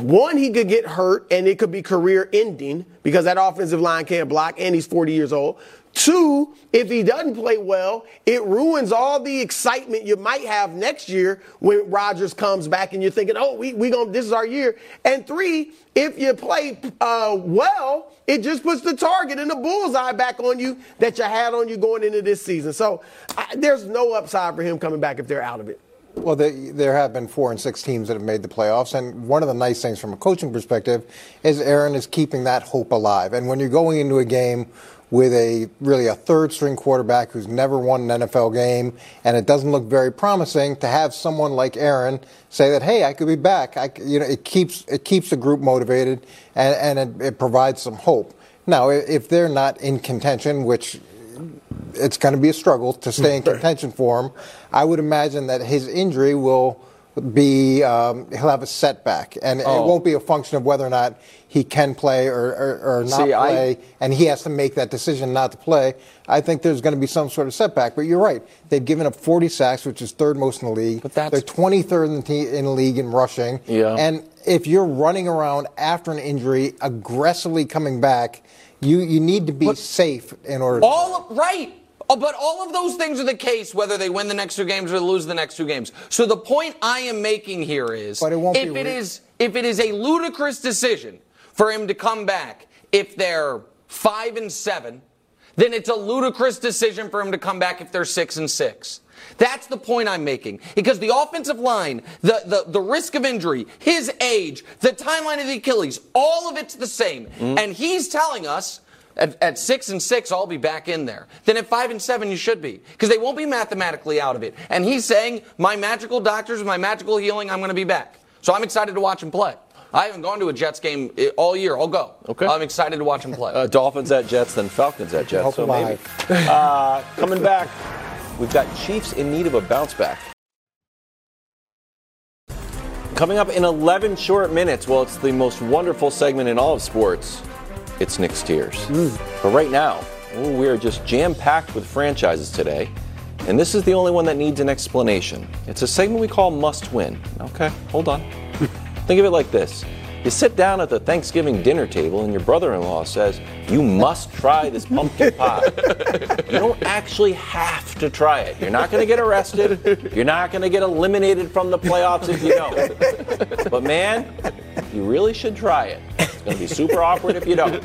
one he could get hurt and it could be career ending because that offensive line can't block and he's 40 years old. Two, if he doesn't play well, it ruins all the excitement you might have next year when Rodgers comes back and you're thinking, oh, we we going this is our year. And three, if you play uh, well, it just puts the target and the bullseye back on you that you had on you going into this season. So I, there's no upside for him coming back if they're out of it. Well, there have been four and six teams that have made the playoffs, and one of the nice things from a coaching perspective is Aaron is keeping that hope alive. And when you're going into a game with a really a third string quarterback who's never won an NFL game, and it doesn't look very promising to have someone like Aaron say that, hey, I could be back. I, you know, it keeps it keeps the group motivated, and, and it, it provides some hope. Now, if they're not in contention, which it's going to be a struggle to stay in contention for him. I would imagine that his injury will be um, he'll have a setback, and it Oh. won't be a function of whether or not he can play or, or, or not See, I- play, and he has to make that decision not to play. I think there's going to be some sort of setback. But you're right; they've given up 40 sacks, which is third most in the league. But that's- They're 23rd in the, in the league in rushing. Yeah. And if you're running around after an injury, aggressively coming back, you you need to be safe in order. All right. Oh, but all of those things are the case whether they win the next two games or lose the next two games. So the point I am making here is But it won't if be it is if it is a ludicrous decision for him to come back if they're 5 and 7, then it's a ludicrous decision for him to come back if they're 6 and 6. That's the point I'm making. Because the offensive line, the, the, the risk of injury, his age, the timeline of the Achilles, all of it's the same. Mm-hmm. And he's telling us at, at six and six, I'll be back in there. Then at five and seven, you should be. Because they won't be mathematically out of it. And he's saying, my magical doctors, my magical healing, I'm going to be back. So I'm excited to watch him play. I haven't gone to a Jets game eh, all year. I'll go. Okay. I'm excited to watch him play. Uh, Dolphins at Jets, then Falcons at Jets. So maybe. Uh, coming back, we've got Chiefs in need of a bounce back. Coming up in 11 short minutes, well, it's the most wonderful segment in all of sports. It's Nick's Tiers. Mm. But right now, we are just jam packed with franchises today. And this is the only one that needs an explanation. It's a segment we call Must Win. Okay, hold on. [LAUGHS] Think of it like this You sit down at the Thanksgiving dinner table, and your brother in law says, You must try this pumpkin pie. [LAUGHS] You don't actually have to try it. You're not going to get arrested. You're not going to get eliminated from the playoffs if you don't. But man, you really should try it. It's going to be super awkward if you don't.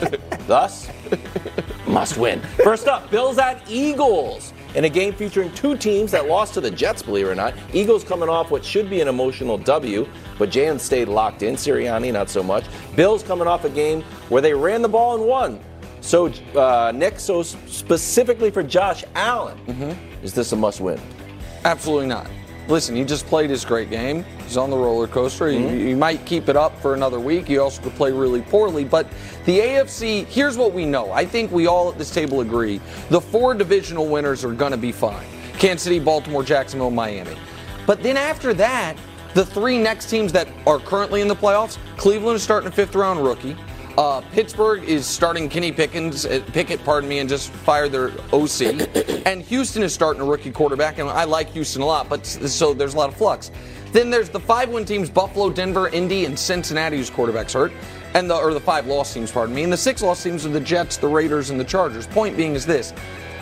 Thus, must win. First up, Bills at Eagles. In a game featuring two teams that lost to the Jets, believe it or not. Eagles coming off what should be an emotional W, but Jalen stayed locked in. Sirianni, not so much. Bills coming off a game where they ran the ball and won. So, uh, Nick, so specifically for Josh Allen, is this a must win? Absolutely not. Listen, he just played his great game. He's on the roller coaster. You, mm-hmm. you might keep it up for another week. You also could play really poorly. But the AFC, here's what we know. I think we all at this table agree. The four divisional winners are going to be fine Kansas City, Baltimore, Jacksonville, Miami. But then after that, the three next teams that are currently in the playoffs Cleveland is starting a fifth round rookie. Uh, Pittsburgh is starting Kenny Pickens, uh, Pickett, pardon me, and just fired their OC. [COUGHS] and Houston is starting a rookie quarterback, and I like Houston a lot, but so there's a lot of flux. Then there's the five win teams Buffalo, Denver, Indy, and Cincinnati, whose quarterback's hurt. And the, or the five loss teams, pardon me. And the six loss teams are the Jets, the Raiders, and the Chargers. Point being is this.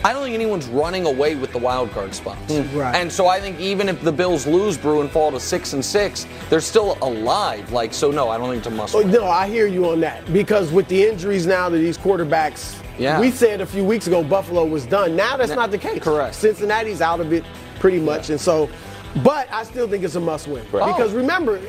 I don't think anyone's running away with the wild card spots. Mm. Right. And so I think even if the Bills lose, Brew, and fall to six and six, they're still alive. Like so, no, I don't think it's a must. Oh, no, I hear you on that because with the injuries now to these quarterbacks, Yeah. we said a few weeks ago Buffalo was done. Now that's not the case. correct. Cincinnati's out of it. pretty much. And so, but I still think it's a must win. Because oh. remember,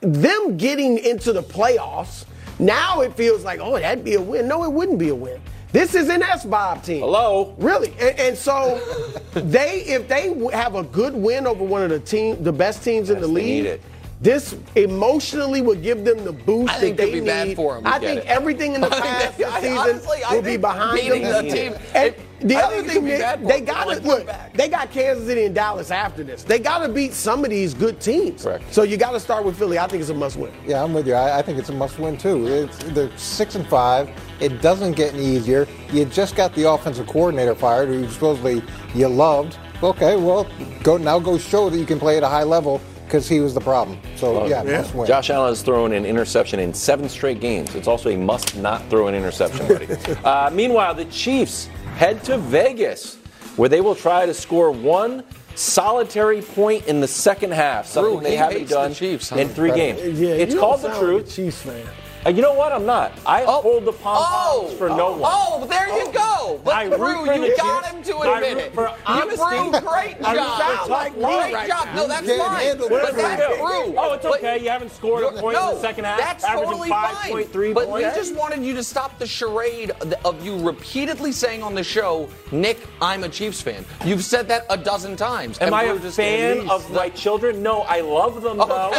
them getting into the playoffs, now it feels like, oh, that'd be a win. No, it wouldn't be a win. This is an S Bob team. Hello. Really, and, and so [LAUGHS] they, if they have a good win over one of the team, the best teams in Yes, the they league, need it. This emotionally will give them the boost I think that it'd they be bad need. for 'em. I think it. everything in the [LAUGHS] I think past I- season honestly, I will be behind them. the team- And it- the I other thing could be that bad for they 'em. got to look. look back. They got Kansas City and Dallas after this. They got to beat some of these good teams. Correct. So you got to start with Philly. I think it's a must win. Yeah, I'm with you. I, I think it's a must-win too. It's, they're six and five. It doesn't get any easier. You just got the offensive coordinator fired, who supposedly you loved. Okay, well, go now. Go show that you can play at a high level because he was the problem. So yeah, must win. Josh Allen has thrown an interception in seven straight games. It's also a must not throw an interception. buddy. [LAUGHS] uh, meanwhile, the Chiefs head to Vegas, where they will try to score one solitary point in the second half, something Drew, they haven't hates the done Chiefs, huh? in three games. Yeah, it's called the truth. Chiefs fan. Uh, you know what? I'm not. I Oh. hold the pom poms for no one. Oh, there you go. But I root you got him to admit it. for You honesty. proved great job. tough love great right job. now. No, that's You fine. But that's do. Oh, it's But- okay. You haven't scored a point no, in the second half. That's totally 5.3 fine. But we just wanted you to stop the charade of you repeatedly saying on the show, Nick, I'm a Chiefs fan. You've said that a dozen times. Am I a fan of my children? No, I love them though.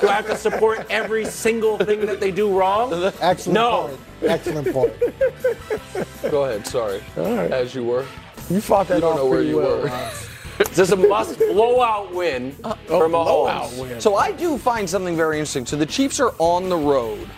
do I have to support every single thing [LAUGHS] that they do wrong? [LAUGHS] Excellent No. point. Excellent point. [LAUGHS] Go ahead, sorry. As you were. You fought that You don't know where you well. were. Rob. [LAUGHS] This is a must blowout win uh, for blowout Mahomes. win. So I do find something very interesting. So the Chiefs are on the road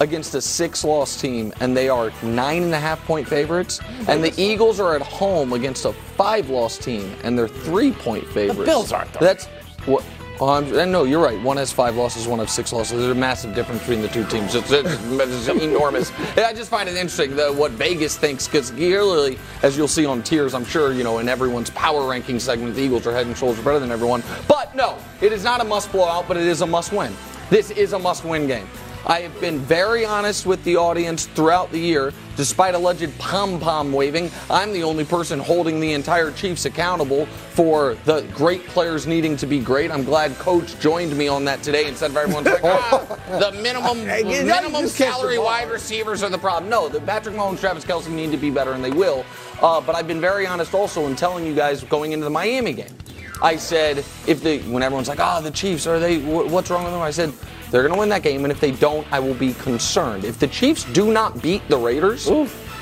against a six-loss team, and they are nine and a half point favorites. And the Eagles are at home against a five-loss team, and they're three-point favorites. The Bills aren't, though. That's what. Oh, and eh, no, you're right. One has five losses, one has six losses. There's a massive difference between the two teams. It's, it's, it's enormous. I just find it interesting that what Vegas thinks, because clearly, as you'll see on tiers, I'm sure you know in everyone's power ranking segment, the Eagles are head and shoulders better than everyone. But no, it is not a must blowout, but it is a must win. This is a must win game. I have been very honest with the audience throughout the year. Despite alleged pom pom waving, I'm the only person holding the entire Chiefs accountable for the great players needing to be great. I'm glad Coach joined me on that today instead of everyone's like, ah, [LAUGHS] the minimum Hey, you know, you minimum the salary wide receivers are the problem. No, the Patrick Mahomes, Travis Kelce need to be better, and they will. Uh, but I've been very honest also in telling you guys going into the Miami game. I said if they when everyone's like, oh, the Chiefs are they? wh- What's wrong with them? I said they're going to win that game, and if they don't, I will be concerned. If the Chiefs do not beat the Raiders,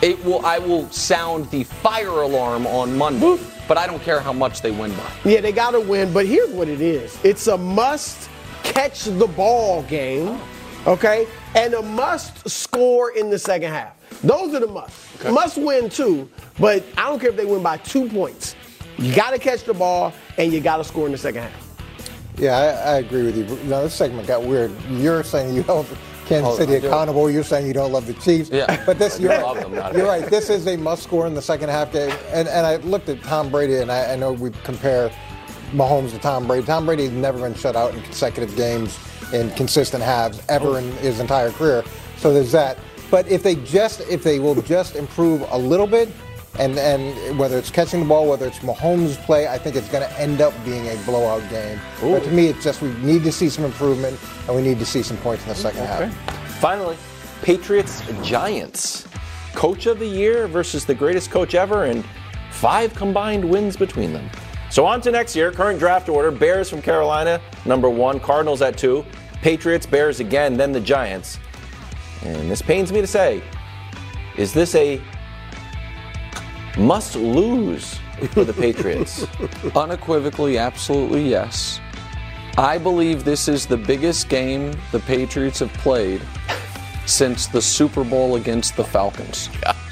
it will. I will sound the fire alarm on Monday. But I don't care how much they win by. Yeah, they got to win, but here's what it is it's a must catch the ball game, oh. okay? And a must score in the second half. Those are the must. Must win too, but I don't care if they win by two points. You got to catch the ball and you got to score in the second half. Yeah, I, I agree with you. Now this segment got weird. You're saying you don't Kansas Oh, City accountable. You're saying you don't love the Chiefs. Yeah. But this, you're them, You're right. This is a must score in the second half game. And and I looked at Tom Brady, and I, I know we compare Mahomes to Tom Brady. Tom Brady has never been shut out in consecutive games in consistent halves ever in his entire career. So there's that. But if they just if they will just improve a little bit, and and whether it's catching the ball, whether it's Mahomes' play, I think it's going to end up being a blowout game. But to me, it's just we need to see some improvement, and we need to see some points in the second half. Finally, Patriots Giants. Coach of the year versus the greatest coach ever, and five combined wins between them. So on to next year. Current draft order: Bears from Carolina, number one. Cardinals at two. Patriots, Bears again, then the Giants. And this pains me to say, is this a must lose for the Patriots? [LAUGHS] Unequivocally, absolutely yes. I believe this is the biggest game the Patriots have played since the Super Bowl against the Falcons.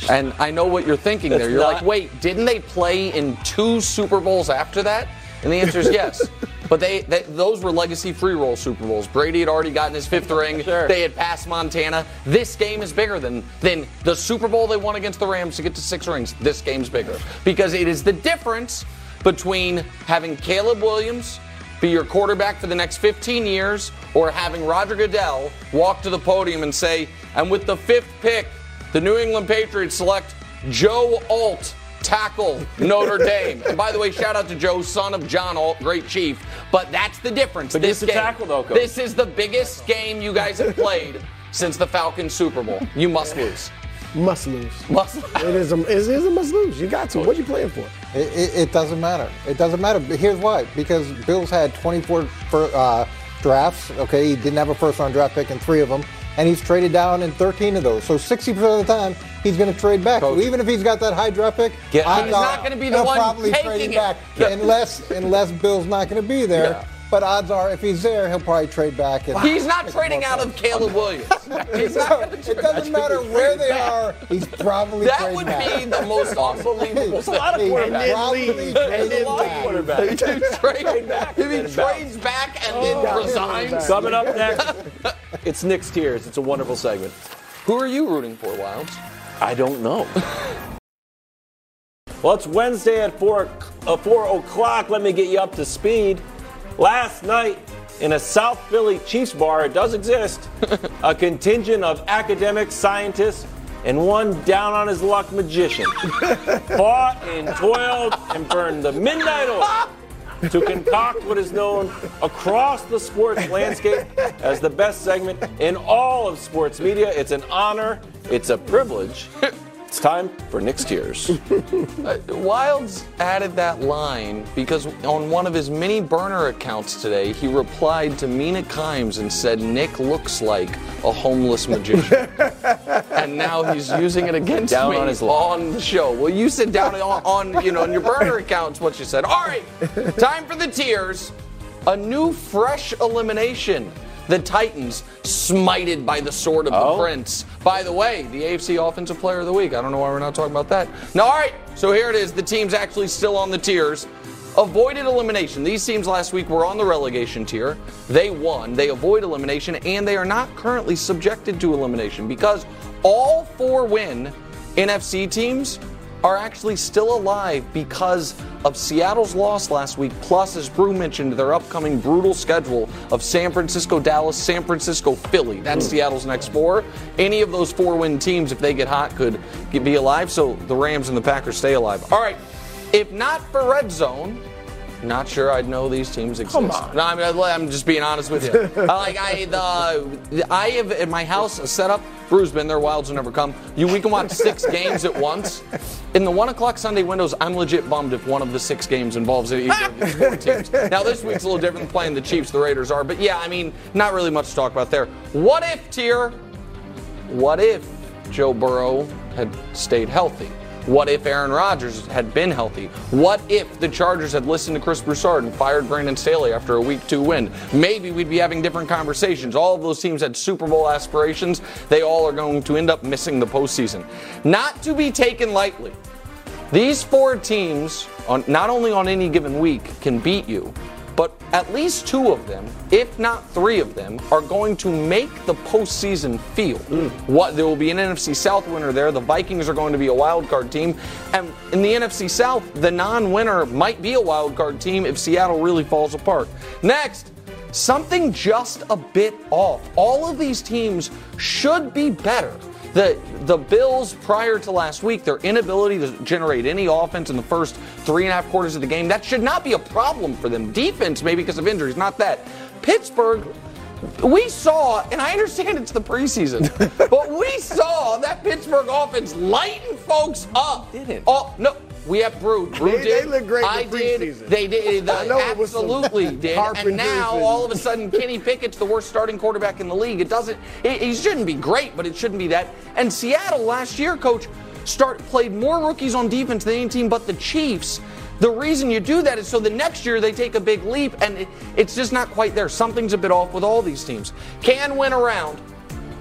And I know what you're thinking That's there. You're not- like, wait, didn't they play in two Super Bowls after that? And the answer is yes. [LAUGHS] But they, they those were legacy free roll Super Bowls. Brady had already gotten his fifth [LAUGHS] ring. Sure. They had passed Montana. This game is bigger than than the Super Bowl they won against the Rams to get to six rings. This game's bigger because it is the difference between having Caleb Williams be your quarterback for the next 15 years or having Roger Goodell walk to the podium and say, and with the fifth pick, the New England Patriots select Joe Alt tackle Notre [LAUGHS] Dame. And by the way, shout out to Joe, son of John Alt, great chief. But that's the difference. But this it's a game, tackle, though, Coach. This is the biggest game you guys have played since the Falcons Super Bowl. You must lose. Must lose. Must. It is a, it is a must lose. You got to. What are you playing for? It, it, it doesn't matter. It doesn't matter. But here's why. Because Bills had 24 fir- uh, drafts. Okay, he didn't have a first round draft pick in three of them, and he's traded down in 13 of those. So 60% of the time, he's going to trade back. So Coach. even if he's got that high draft pick, Get- odds He's are not gonna be the one probably taking it. back unless unless Bill's not going to be there. Yeah. But odds are, if he's there, he'll probably trade back. And He's not trading out of Caleb [LAUGHS] Williams. He's not So, gonna it doesn't matter where they are. He's probably trading back. That trading would back. be the most [LAUGHS] unbelievable There's a lot of thing. He's quarterbacks. probably trading a lot of [LAUGHS] back. quarterbacks. If he, trade, back if he trades back and oh, then resigns, Coming up next, it's Nick's Tiers. It's a wonderful segment. who are you rooting for, Wildes? I don't know. well, it's Wednesday at 4, uh, 4 o'clock. Let me get you up to speed. Last night, in a South Philly Chiefs bar, it does exist, [LAUGHS] a contingent of academics, scientists, and one down on his luck magician [LAUGHS] fought and toiled and burned the midnight oil to concoct what is known across the sports landscape as the best segment in all of sports media. It's an honor, it's a privilege. [LAUGHS] It's time for Nick's Tiers. [LAUGHS] Uh, Wildes added that line because on one of his mini burner accounts today, he replied to Mina Kimes and said, Nick looks like a homeless magician. [LAUGHS] and now he's using it against Down me on his luck. on the show. Well, you said down on, on, you know, on your burner accounts what you said. All right, [LAUGHS] time for the tiers. A new fresh elimination. The Titans smited by the sword of Oh. the prince. By the way, the AFC Offensive Player of the Week. I don't know why we're not talking about that. Now, all right, so here it is. The team's actually still on the tiers. Avoided elimination. These teams last week were on the relegation tier. They won. They avoid elimination, and they are not currently subjected to elimination because all four win NFC teams are actually still alive because of Seattle's loss last week, plus, as Brew mentioned, their upcoming brutal schedule of San Francisco, Dallas, San Francisco, Philly. That's hmm. Seattle's next four. Any of those four win teams, if they get hot, could be alive. So the Rams and the Packers stay alive. All right. If not for Red Zone, not sure I'd know these teams exist. Come on. No, I'm, I'm just being honest with you. [LAUGHS] Uh, like I, the, I have at my house a setup. Brew's been there. Wildes will never come. You, we can watch six [LAUGHS] games at once. In the one o'clock Sunday windows, I'm legit bummed if one of the six games involves either of these four [LAUGHS] teams. Now this week's a little different than playing the Chiefs. The Raiders are, but yeah, I mean, not really much to talk about there. What if tier? What if Joe Burrow had stayed healthy? What if Aaron Rodgers had been healthy? What if the Chargers had listened to Chris Broussard and fired Brandon Staley after a week two win? Maybe we'd be having different conversations. All of those teams had Super Bowl aspirations. They all are going to end up missing the postseason. Not to be taken lightly. These four teams, on, not only on any given week, can beat you, but at least two of them, if not three of them, are going to make the postseason field. Hmm. What there will be an NFC South winner there. The Vikings are going to be a wild card team, and in the NFC South, the non-winner might be a wild card team if Seattle really falls apart. Next. Something just a bit off. All of these teams should be better. The the Bills prior to last week, their inability to generate any offense in the first three and a half quarters of the game, that should not be a problem for them. Defense, maybe because of injuries, not that. Pittsburgh, we saw, and I understand it's the preseason, [LAUGHS] but we saw that Pittsburgh offense lighten folks up. Didn't. Oh no. We have Brew. Brew They- did. they look great I the did. They did. I uh, know it was some absolutely did. And now and- all of a sudden, Kenny Pickett's the worst starting quarterback in the league. It doesn't. It, he shouldn't be great, but it shouldn't be that. And Seattle last year, coach, start played more rookies on defense than any team but the Chiefs. The reason you do that is so the next year they take a big leap, and it, it's just not quite there. Something's a bit off with all these teams. Can win around.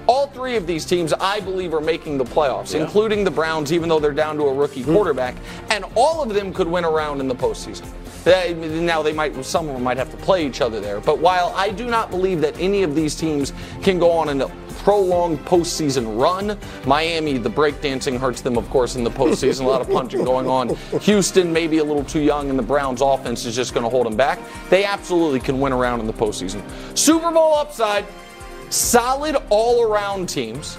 All three of these teams, I believe, are making the playoffs, including the Browns, even though they're down to a rookie hmm. quarterback. And all of them could win around in the postseason. They- Now they might, some of them might have to play each other there. But while I do not believe that any of these teams can go on a prolonged postseason run, Miami, the breakdancing hurts them, of course, in the postseason. a lot of punching going on. Houston, maybe a little too young, and the Browns' offense is just going to hold them back. They absolutely can win around in the postseason. Super Bowl upside solid all around teams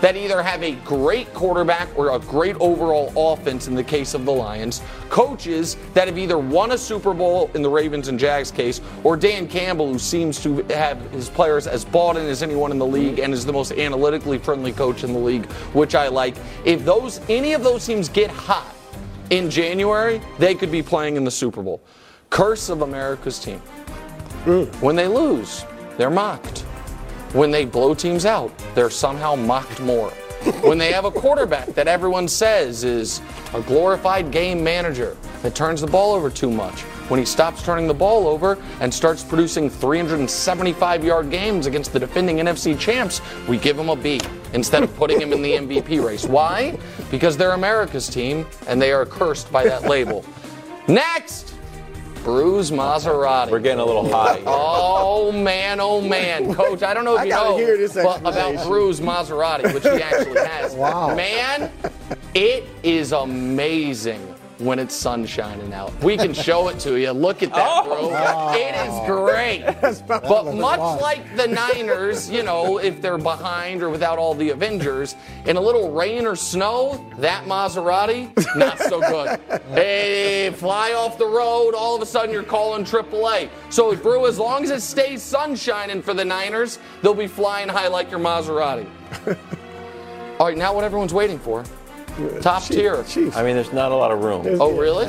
that either have a great quarterback or a great overall offense in the case of the Lions, coaches that have either won a Super Bowl in the Ravens and Jags case, or Dan Campbell, who seems to have his players as bought in as anyone in the league and is the most analytically friendly coach in the league, which I like. If those any of those teams get hot in January, they could be playing in the Super Bowl. Curse of America's team. Mm. When they lose, they're mocked. When they blow teams out, they're somehow mocked more. when they have a quarterback that everyone says is a glorified game manager that turns the ball over too much, when he stops turning the ball over and starts producing 375 yard games against the defending NFC champs, we give him a B instead of putting him in the MVP race. Why? Because they're America's team and they are cursed by that label. Next! Brew's Maserati. We're getting a little high. Oh man, oh man, [LAUGHS] Coach! I don't know if I you know hear this but about. Brew's Maserati, which he actually [LAUGHS] has. Wow. Man, it is amazing when it's sun shining out. We can show it to you. Look at that, bro. It is great. [LAUGHS] But much like the Niners, you know, if they're behind or without all the Avengers, in a little rain or snow, that Maserati, not so good. [LAUGHS] Hey, fly off the road, all of a sudden you're calling AAA. So, Brew, as long as it stays sunshining for the Niners, they'll be flying high like your Maserati. [LAUGHS] All right, now what everyone's waiting for. Top tier. Chiefs. I mean, there's not a lot of room. Oh, really?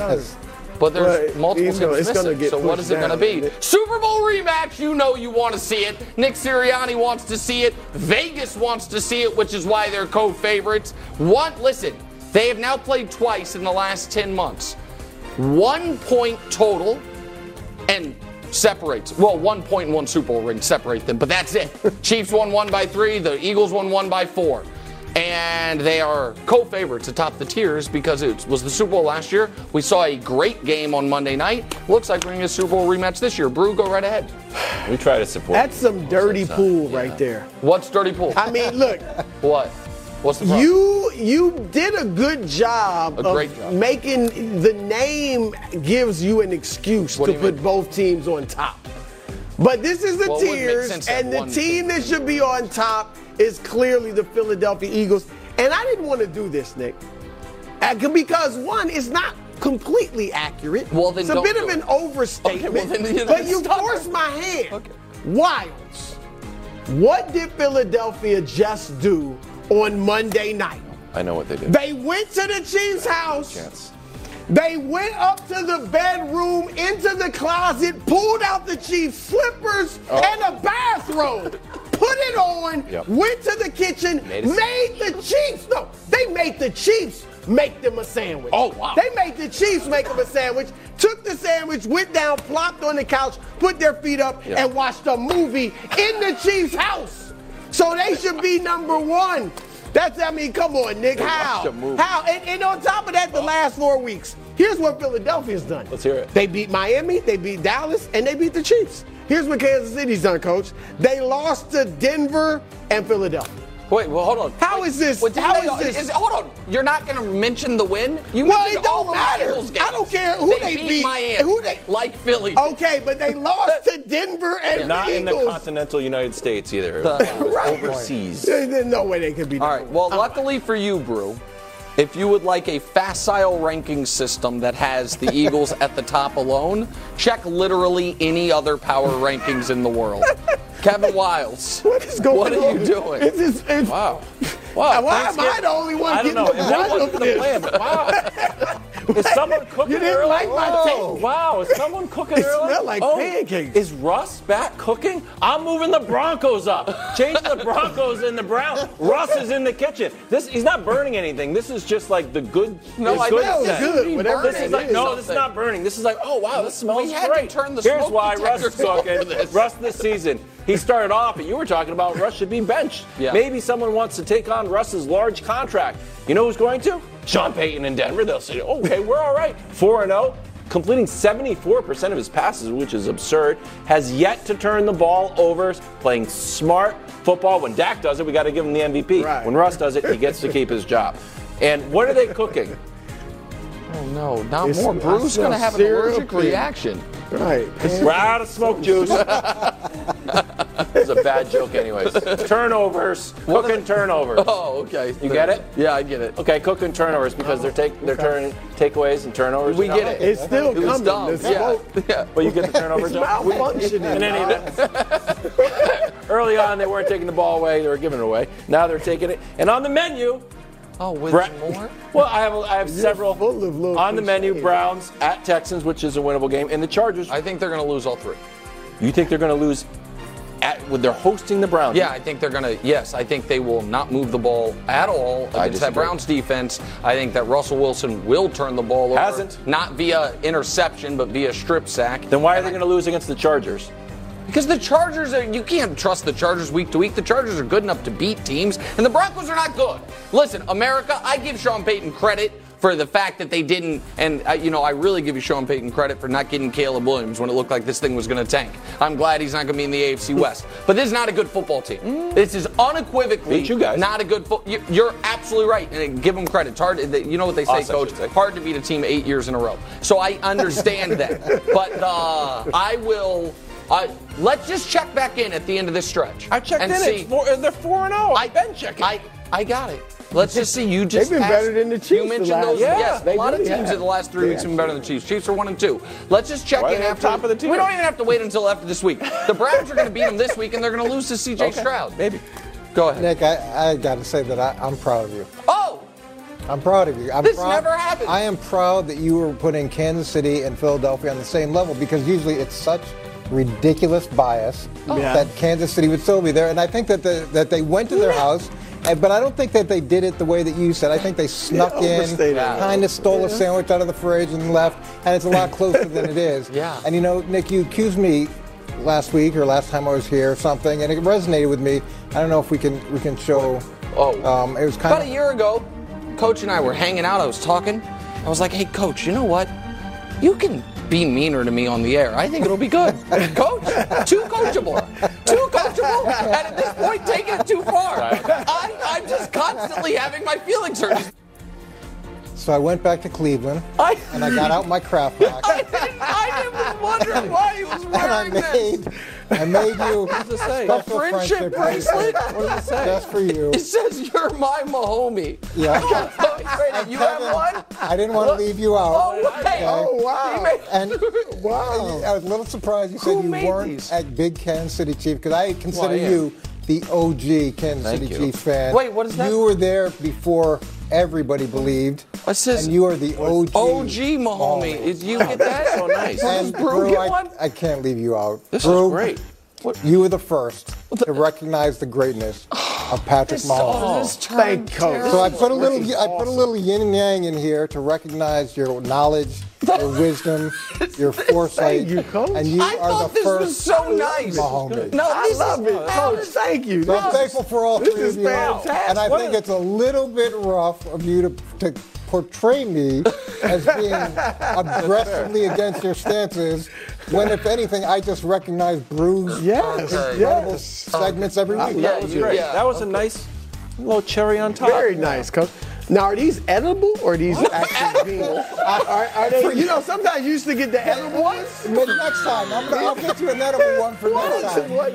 But there's Well, multiple you know, teams it's missing. get So what is it going to be? Super Bowl rematch. You know you want to see it. Nick Sirianni wants to see it. Vegas wants to see it, which is why they're co-favorites. One, listen, they have now played twice in the last 10 months. One point total, and separates. Well, one point and one Super Bowl ring separate them, but that's it. [LAUGHS] Chiefs won one by three. The Eagles won one by four. And they are co-favorites atop the tiers because it was the Super Bowl last year. We saw a great game on Monday night. Looks like we're going to get a Super Bowl rematch this year. Brew, go right ahead. We try to support. That's some dirty Both pool Yeah. right there. What's dirty pool? I mean, look, [LAUGHS] What? What's the problem? you you did a good job A of great job. making the name gives you an excuse What to you put mean? both teams on top. But this is the Well, tiers, sense to have and the team that should be on top is clearly the Philadelphia Eagles. And I didn't want to do this, Nick, Uh, because one, it's not completely accurate. Well, then it's a bit of it. an overstatement. Okay, well, you- but you forced my hand. Okay. Wildes. What did Philadelphia just do on Monday night? I know what they did. They went to the Chiefs' house. They went up to the bedroom, into the closet, pulled out the Chiefs' slippers oh. and a bathrobe, put it on, Yep. went to the kitchen, Made made the Chiefs. No, they made the Chiefs make them a sandwich. Oh, wow. They made the Chiefs make them a sandwich, took the sandwich, went down, plopped on the couch, put their feet up, Yeah. and watched a movie in the Chiefs' house. So they should be number one. That's, I mean, come on, Nick. How? watched a movie. How? And, and on top of that, the last four weeks, here's what Philadelphia's done. Let's hear it. They beat Miami, they beat Dallas, and they beat the Chiefs. Here's what Kansas City's done, coach. They lost to Denver and Philadelphia. Wait, well, hold on. How Wait, is this- What, didn't how they- is this- hold on. You're not going to mention the win? You Well, it all don't the matter. Eagles games. I don't care who they beat. beat, Miami, who they- like Philly. Okay, but they [LAUGHS] lost to Denver and Not the in the continental United States either. The- Right. overseas. There's no way they could be. All number right. Well, one. luckily for you, Brew, if you would like a facile ranking system that has the [LAUGHS] Eagles at the top alone, check literally any other power rankings in the world. Kevin Wildes. [LAUGHS] What is going What on? are you doing? It's just, it's, Wow. Wow. Why am I the only one I don't getting know. the And that brunt wasn't the plan, but wow. [LAUGHS] Is someone cooking You didn't early? like my Whoa. take. Wow, is someone cooking It early? smelled like oh, pancakes. Is Russ back cooking? I'm moving the Broncos up. Change the Broncos in the Browns. Russ is in the kitchen. This he's not burning anything. This is just like the good. No, I good know. set. Good, whatever This it is like is. no, this is not burning. This is like oh wow, this smells We had to turn the Here's smoke why Russ is cooking. Russ this season. He started off, and you were talking about Russ should be benched. Yeah. Maybe someone wants to take on Russ's large contract. You know who's going to? Sean Payton in Denver. They'll say, okay, we're all right. [LAUGHS] 4 0, completing 74% of his passes, which is absurd. Has yet to turn the ball over, playing smart football. When Dak does it, we got to give him the MVP. Right. When Russ does it, he gets to keep his job. And what are they cooking? Oh, no, not It's- more. I Brew's going to have an cereal allergic pig. reaction. Right. We're out of smoke juice. [LAUGHS] It's a bad joke, anyways. turnovers. Cooking turnovers. [LAUGHS] Oh, okay. You get it? Yeah, I get it. Okay, cooking turnovers because they're take they're turning takeaways and turnovers. We you get it. It's still It was coming. dumb. The Yeah. smoke [LAUGHS] yeah. But you get the turnover is joke. malfunctioning. In any event, early on they weren't taking the ball away; they were giving it away. Now they're taking it. And on the menu, Oh, with Brett, more? [LAUGHS] well, I have I have several full of little on the menu. cliches. Browns at Texans, which is a winnable game, and the Chargers. I think they're going to lose all three. you think they're going to lose? At, when they're hosting the Browns. Yeah, I think they're going to. Yes, I think they will not move the ball at all against that. Browns defense. I think that Russell Wilson will turn the ball over. Hasn't. Not via interception, but via strip sack. Then why are they going to lose against the Chargers? Because the Chargers are, you can't trust the Chargers week to week. The Chargers are good enough to beat teams, and the Broncos are not good. Listen, America, I give Sean Payton credit for the fact that they didn't, and uh, you know, I really give you Sean Payton credit for not getting Caleb Williams when it looked like this thing was going to tank. I'm glad he's not going to be in the AFC West. But this is not a good football team. This is unequivocally Beat you guys. not a good football. You're absolutely right, and give them credit. It's hard. You know what they say, I Coach? say. Hard to beat a team eight years in a row. So I understand that, [LAUGHS] but uh, I will. Uh, let's just check back in at the end of this stretch. I checked and in. See, It's four, they're four and zero. I've been checking. I I got it. Let's just see. You just They've been asked- better than the You Chiefs the mentioned last- those. Yeah, yes, they a lot of teams have. in the last three weeks have been better than the Chiefs. Chiefs are one and two. Let's just check Why are in they after. top of the tier? We don't even have to wait until after this week. The Browns are going to beat them this week, and they're going to lose to C.J. Okay, Stroud. maybe. Go ahead. Nick, I, I got to say that I, I'm proud of you. Oh, I'm proud of you. I'm This proud, never happened. I am proud that you were putting Kansas City and Philadelphia on the same level because usually it's such ridiculous bias Yeah. that Kansas City would still be there. And I think that the, that they went to their house. and- But I don't think that they did it the way that you said. I think they snuck Yeah, in, kind of stole a sandwich out of the fridge and left, and it's a lot closer than it is. [LAUGHS] Yeah. And you know, Nick, you accused me last week or last time I was here or something, and it resonated with me. I don't know if we can we can show. Oh. um, it was kind About of a year ago, Coach and I were hanging out. I was talking. I was like, "Hey, Coach, you know what? You can be meaner to me on the air. I think it'll be good, [LAUGHS] Coach. Too coachable, too coachable, and at this point, taking it too far. I'm, I'm just constantly having my feelings hurt. So I went back to Cleveland I- and I got out my craft [LAUGHS] box I, didn't, I was wondering why he was and I wearing this. I made you [LAUGHS] it say? A friendship bracelet bracelet? What does it say? just for you. It says you're my Mahomie. Yeah. [LAUGHS] So excited. You have one? I didn't want to leave you out. Oh, wait. Oh, wow. Made- And Wow. I was a little surprised you Who said you weren't these? a big Kansas City Chief because I consider Well, I am. you the OG Kansas Thank City you. Chiefs fan. Wait, what is that? You were there before everybody believed. What says- and you are the OG. OG Mahomie. Did you get that? So [LAUGHS] oh, nice. And Brew Brew, get I, one? I can't leave you out. This Brew, is great. You were the first to recognize the greatness [LAUGHS] of Patrick Mahomes. This turned Thank Coach. So I put a little, I put a little yin and yang in here to recognize your knowledge, your [LAUGHS] wisdom, your foresight, Thank you, Coach. and you I are thought the this first was so nice. Mahomes. No, I love is, it, Coach. Thank you. So I'm thankful for all This three is of you, fantastic. and I What think a- it's a little bit rough of you to, to portray me as [LAUGHS] being aggressively against your stances. When, if anything, I just recognize Brew's uh, Yes, incredible yes. segments every week. Yeah, That was great. yeah, that was a nice little cherry on top. Very nice, Coach. Now, are these edible or are these actually being? Are, are, are they? You know, sometimes you used to get the edible ones. But next time, I'm gonna, I'll get you an edible one for next time. What?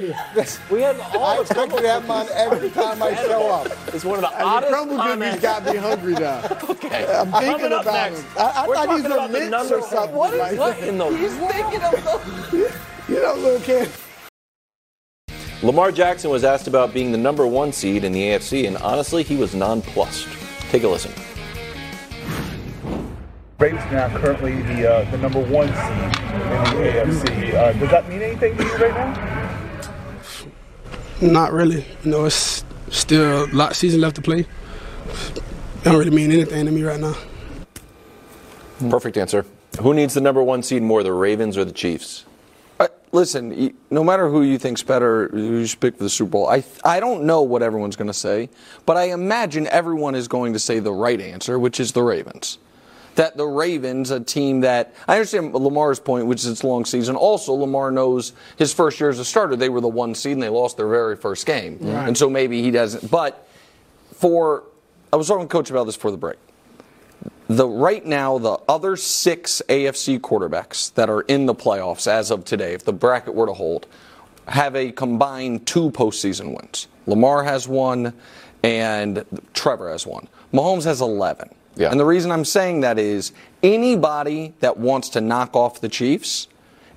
We had I all the expect you to have mine every time I show up. It's one of the The oddest crumble cookies comments. got me hungry now. [LAUGHS] Okay. I'm thinking about next. them. I, I We're thought these talking were about the mints number or something. What is like what in the He's thinking of the. [LAUGHS] You know, little kid. Lamar Jackson was asked about being the number one seed in the AFC, and honestly, he was nonplussed. Take a listen. Ravens now currently the uh, the number one seed in the AFC. Uh, does that mean anything to you right now? Not really. You know, it's still a lot of season left to play. Don't really mean anything to me right now. Perfect answer. Who needs the number one seed more, the Ravens or the Chiefs? Listen, no matter who you think's better, who you pick for the Super Bowl, I I don't know what everyone's going to say, but I imagine everyone is going to say the right answer, which is the Ravens. That the Ravens, a team that I understand Lamar's point, which is its long season. Also, Lamar knows his first year as a starter, they were the one seed and they lost their very first game, and so maybe he doesn't. But for I was talking to coach about this for the break the right now the other six AFC quarterbacks that are in the playoffs as of today, if the bracket were to hold, have a combined two postseason wins. Lamar has one, and Trevor has one. Mahomes has 11. Yeah. And the reason I'm saying that is anybody that wants to knock off the Chiefs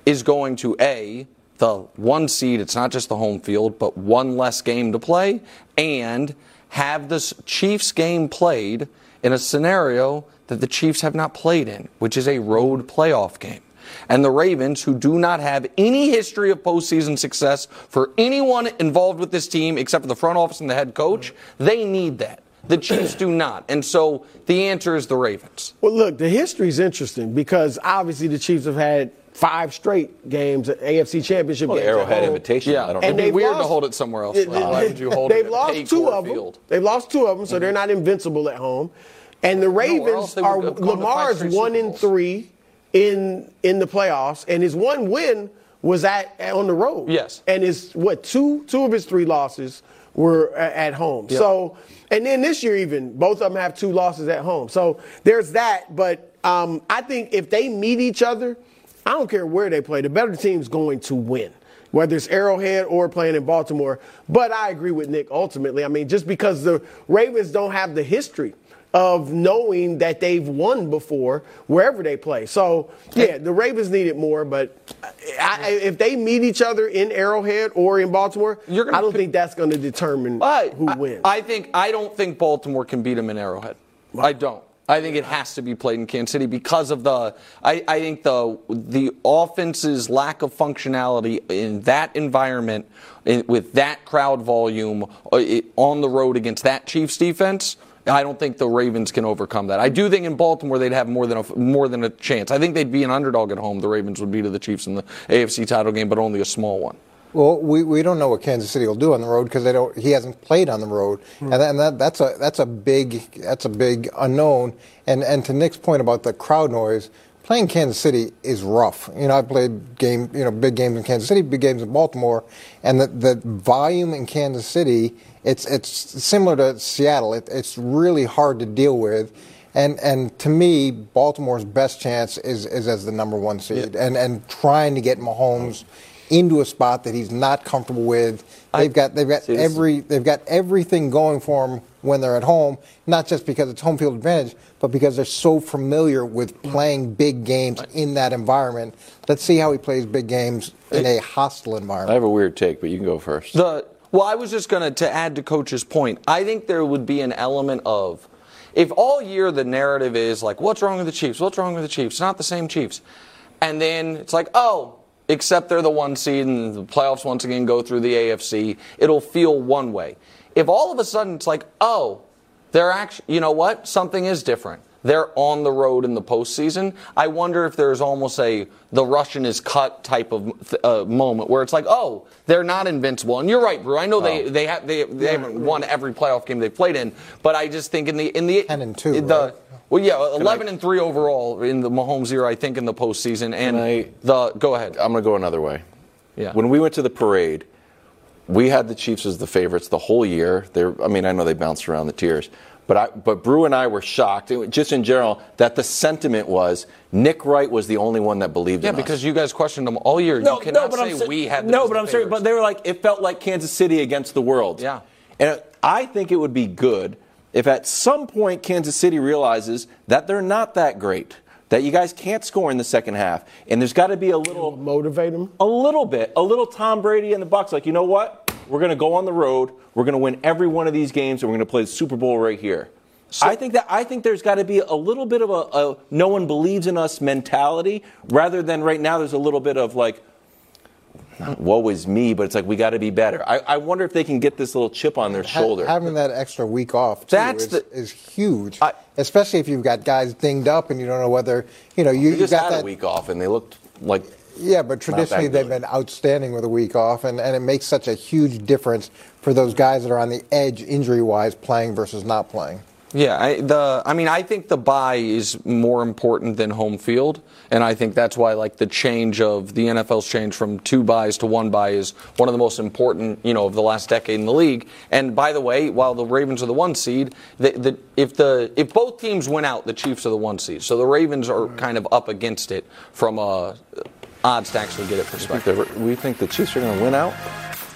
is going to A, the one seed, it's not just the home field, but one less game to play, and have this Chiefs game played in a scenario that the Chiefs have not played in, which is a road playoff game. And the Ravens, who do not have any history of postseason success for anyone involved with this team except for the front office and the head coach, they need that. The Chiefs do not. And so the answer is the Ravens. Well, look, the history is interesting because obviously the Chiefs have had five straight games, at AFC Championship Well, games. Arrowhead. Invitation. Yeah. I don't know It'd be they've weird to hold it somewhere else. They- Why would you hold they've it at lost two Paycor of them. Field? They've lost two of them, so they're mm-hmm. not invincible at home. And the Ravens would are Lamar's one in three in in the playoffs, and his one win was at on the road. Yes. and his what two two of his three losses were at home. So, and then this year even both of them have two losses at home. So there's that. But um, I think if they meet each other, I don't care where they play, the better team's going to win. Whether it's Arrowhead or playing in Baltimore. But I agree with Nick ultimately. I mean, just because the Ravens don't have the history of knowing that they've won before wherever they play. So, yeah, the Ravens need it more, but I, I, if they meet each other in Arrowhead or in Baltimore, You're gonna I don't pick- think that's going to determine who wins. I think I don't think Baltimore can beat them in Arrowhead. I don't. I think it has to be played in Kansas City because of the. I, I think the the offense's lack of functionality in that environment, in, with that crowd volume uh, it, on the road against that Chiefs defense. I don't think the Ravens can overcome that. I do think in Baltimore they'd have more than a more than a chance. I think they'd be an underdog at home. The Ravens would be to the Chiefs in the AFC title game, but only a small one. Well, we, we don't know what Kansas City will do on the road because they don't. He hasn't played on the road, hmm. and, that, and that, that's a that's a big that's a big unknown. And and to Nick's point about the crowd noise, playing Kansas City is rough. You know, I played game you know big games in Kansas City, big games in Baltimore, and the the volume in Kansas City it's it's similar to Seattle. It, it's really hard to deal with. And and to me, Baltimore's best chance is, is as the number one seed, and and trying to get Mahomes into a spot that he's not comfortable with. They've got they've got See, this is- every they've got everything going for them when they're at home. Not just because it's home field advantage, but because they're so familiar with mm. playing big games in that environment. Let's see how he plays big games in a hostile environment. I have a weird take, but you can go first. The well, I was just going to add to Coach's point. I think there would be an element of if all year the narrative is like, "What's wrong with the Chiefs? What's wrong with the Chiefs? It's not the same Chiefs," and then it's like, "Oh." Except they're the one seed and the playoffs once again go through the AFC, it'll feel one way. If all of a sudden it's like, oh, they're actually, you know what? Something is different. They're on the road in the postseason. I wonder if there's almost a the Russian is cut type of uh, moment where it's like, oh, they're not invincible. And you're right, Brew. I know they they have they, they haven't won every playoff game they've played in, but I just think in the in the 10 and two, the right? well, yeah, eleven and three overall in the Mahomes year, I think in the postseason. And I- the go ahead. I'm going to go another way. Yeah. When we went to the parade, we had the Chiefs as the favorites the whole year. They, I mean, I know they bounced around the tiers, but I, but Brew and I were shocked, just in general, that the sentiment was Nick Wright was the only one that believed yeah, in us. because you guys questioned them all year. No, you cannot say ser- we had them no, but I'm serious. favorites. But they were like, it felt like Kansas City against the world. Yeah. and I think it would be good if at some point Kansas City realizes that they're not that great, that you guys can't score in the second half, and there's got to be a little Motivate them. a little bit, a little Tom Brady and the Bucs. Like, you know what? We're going to go on the road. We're going to win every one of these games, and we're going to play the Super Bowl right here. I think that I think there's got to be a little bit of a, a no one believes in us mentality, rather than right now. There's a little bit of like, not woe is me, but it's like we got to be better. I, I wonder if they can get this little chip on their Ha- shoulder. having that extra week off too is, the- is huge, I- especially if you've got guys dinged up and you don't know whether you know you they just got had that a week off, and they looked like Yeah, but traditionally they've been outstanding with a week off, and, and it makes such a huge difference for those guys that are on the edge injury wise playing versus not playing. Yeah, I, the I mean, I think the bye is more important than home field, and I think that's why like the change of the NFL's change from two byes to one bye is one of the most important, you know, of the last decade in the league. And by the way, while the Ravens are the one seed, the, the, if the if both teams win out, the Chiefs are the one seed. So the Ravens are kind of up against it from a odds to actually get it Think perspective. the- We think the Chiefs are going to win out.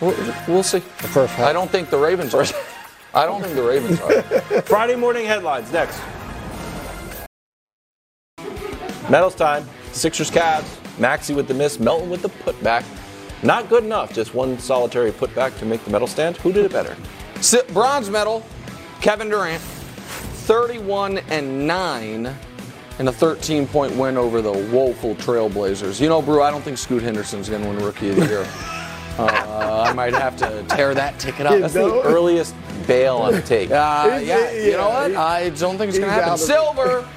We'll, we'll see. first half. I don't think the Ravens are. [LAUGHS] I don't think the Ravens are. [LAUGHS] Friday morning headlines next. Medals time. Sixers Cavs. Maxey with the miss. Melton with the putback. Not good enough. Just one solitary putback to make the medal stand. Who did it better? Bronze medal, Kevin Durant, 31 and 9 in a 13 point win over the woeful Trailblazers. You know, Brew, I don't think Scoot Henderson's going to win Rookie of the Year. [LAUGHS] Uh, I might have to tear that ticket up. That's the earliest bail the [LAUGHS] take. Uh, yeah, you know what? I don't think it's going to happen. Silver. [LAUGHS]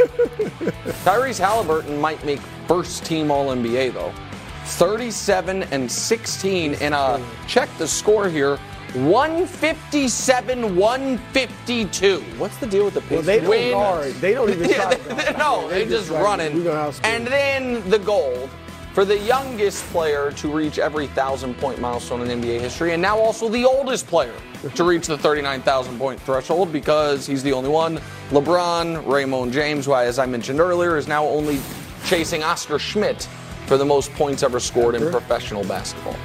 Tyrese Halliburton might make first team All NBA though. 37 and 16 in a check the score here. 157 152. What's the deal with the Well, they don't Win. guard. They don't even [LAUGHS] Yeah, they- they- no, they, just like, run it. We gonna. And then the gold for the youngest player to reach every thousand point milestone in NBA history, and now also the oldest player to reach the 39,000 point threshold because he's the only one. LeBron, Raymone James, who, as I mentioned earlier, is now only chasing Oscar Schmidt for the most points ever scored in professional basketball.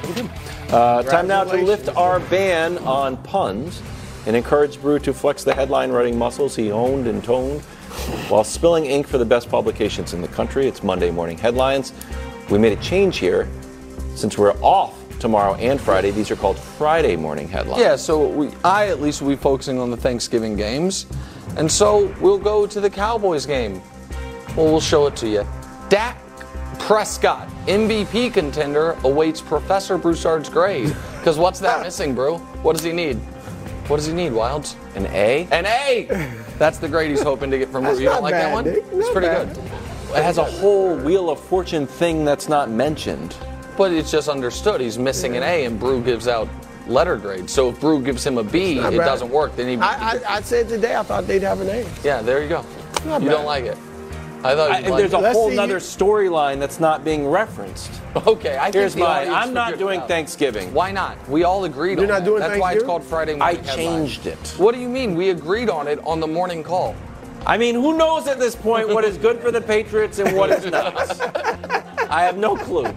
Uh, time now to lift our ban on puns and encourage Brew to flex the headline writing muscles he honed and toned while spilling ink for the best publications in the country. It's Monday morning headlines. We made a change here since we're off tomorrow and Friday. These are called Friday morning headlines. Yeah, so we, I at least will be focusing on the Thanksgiving games. And so we'll go to the Cowboys game. Well, we'll show it to you. Dak Prescott, MVP contender, awaits Professor Broussard's grade. Because what's that [LAUGHS] missing, bro? What does he need? What does he need, Wildes? An A? An A! That's the grade he's hoping to get from Brew. You don't not like that one? Nick. It's pretty bad. good. It has a whole Wheel of Fortune thing that's not mentioned. But it's just understood. He's missing an A, and Brew gives out letter grade. So if Brew gives him a B, it bad. doesn't work. Then he I, I, I said today I thought they'd have an A. Yeah, there you go. Not you bad. don't like it. I thought I, you'd there's a it. Let's whole other you- storyline that's not being referenced. Okay, I think Here's the mine. audience I'm not doing out. Thanksgiving. Why not? We all agreed You're on not that. doing That's why it's called Friday I morning. Headline. changed it. What do you mean? We agreed on it on the morning call. I mean, who knows at this point what is good for the Patriots and what is not? [LAUGHS] I have no clue.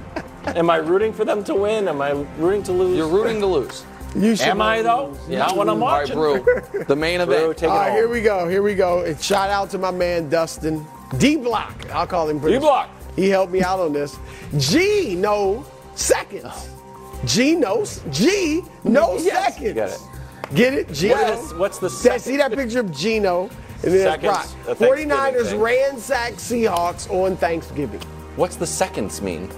Am I rooting for them to win? Am I rooting to lose? You're rooting to lose. You should Am I though? Not when I'm All right, watching. Brew. The main Brew, event. take it All right, home. here we go. Here we go. And shout out to my man Dustin D Block. I'll call him British. D-Block. He helped me out on this. G no seconds. G no G no Yes, seconds. Get it. Get it? G. What is- what's the second? see that picture of Geno? And then Seconds, Brock. 49ers thing. ransack Seahawks on Thanksgiving. What's the seconds mean?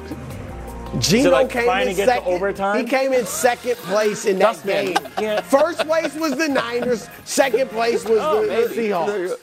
Geno like came in second. He came in second place in that Dustman, game. can't- First place was the Niners. Second place was Oh, the, the. Seahawks.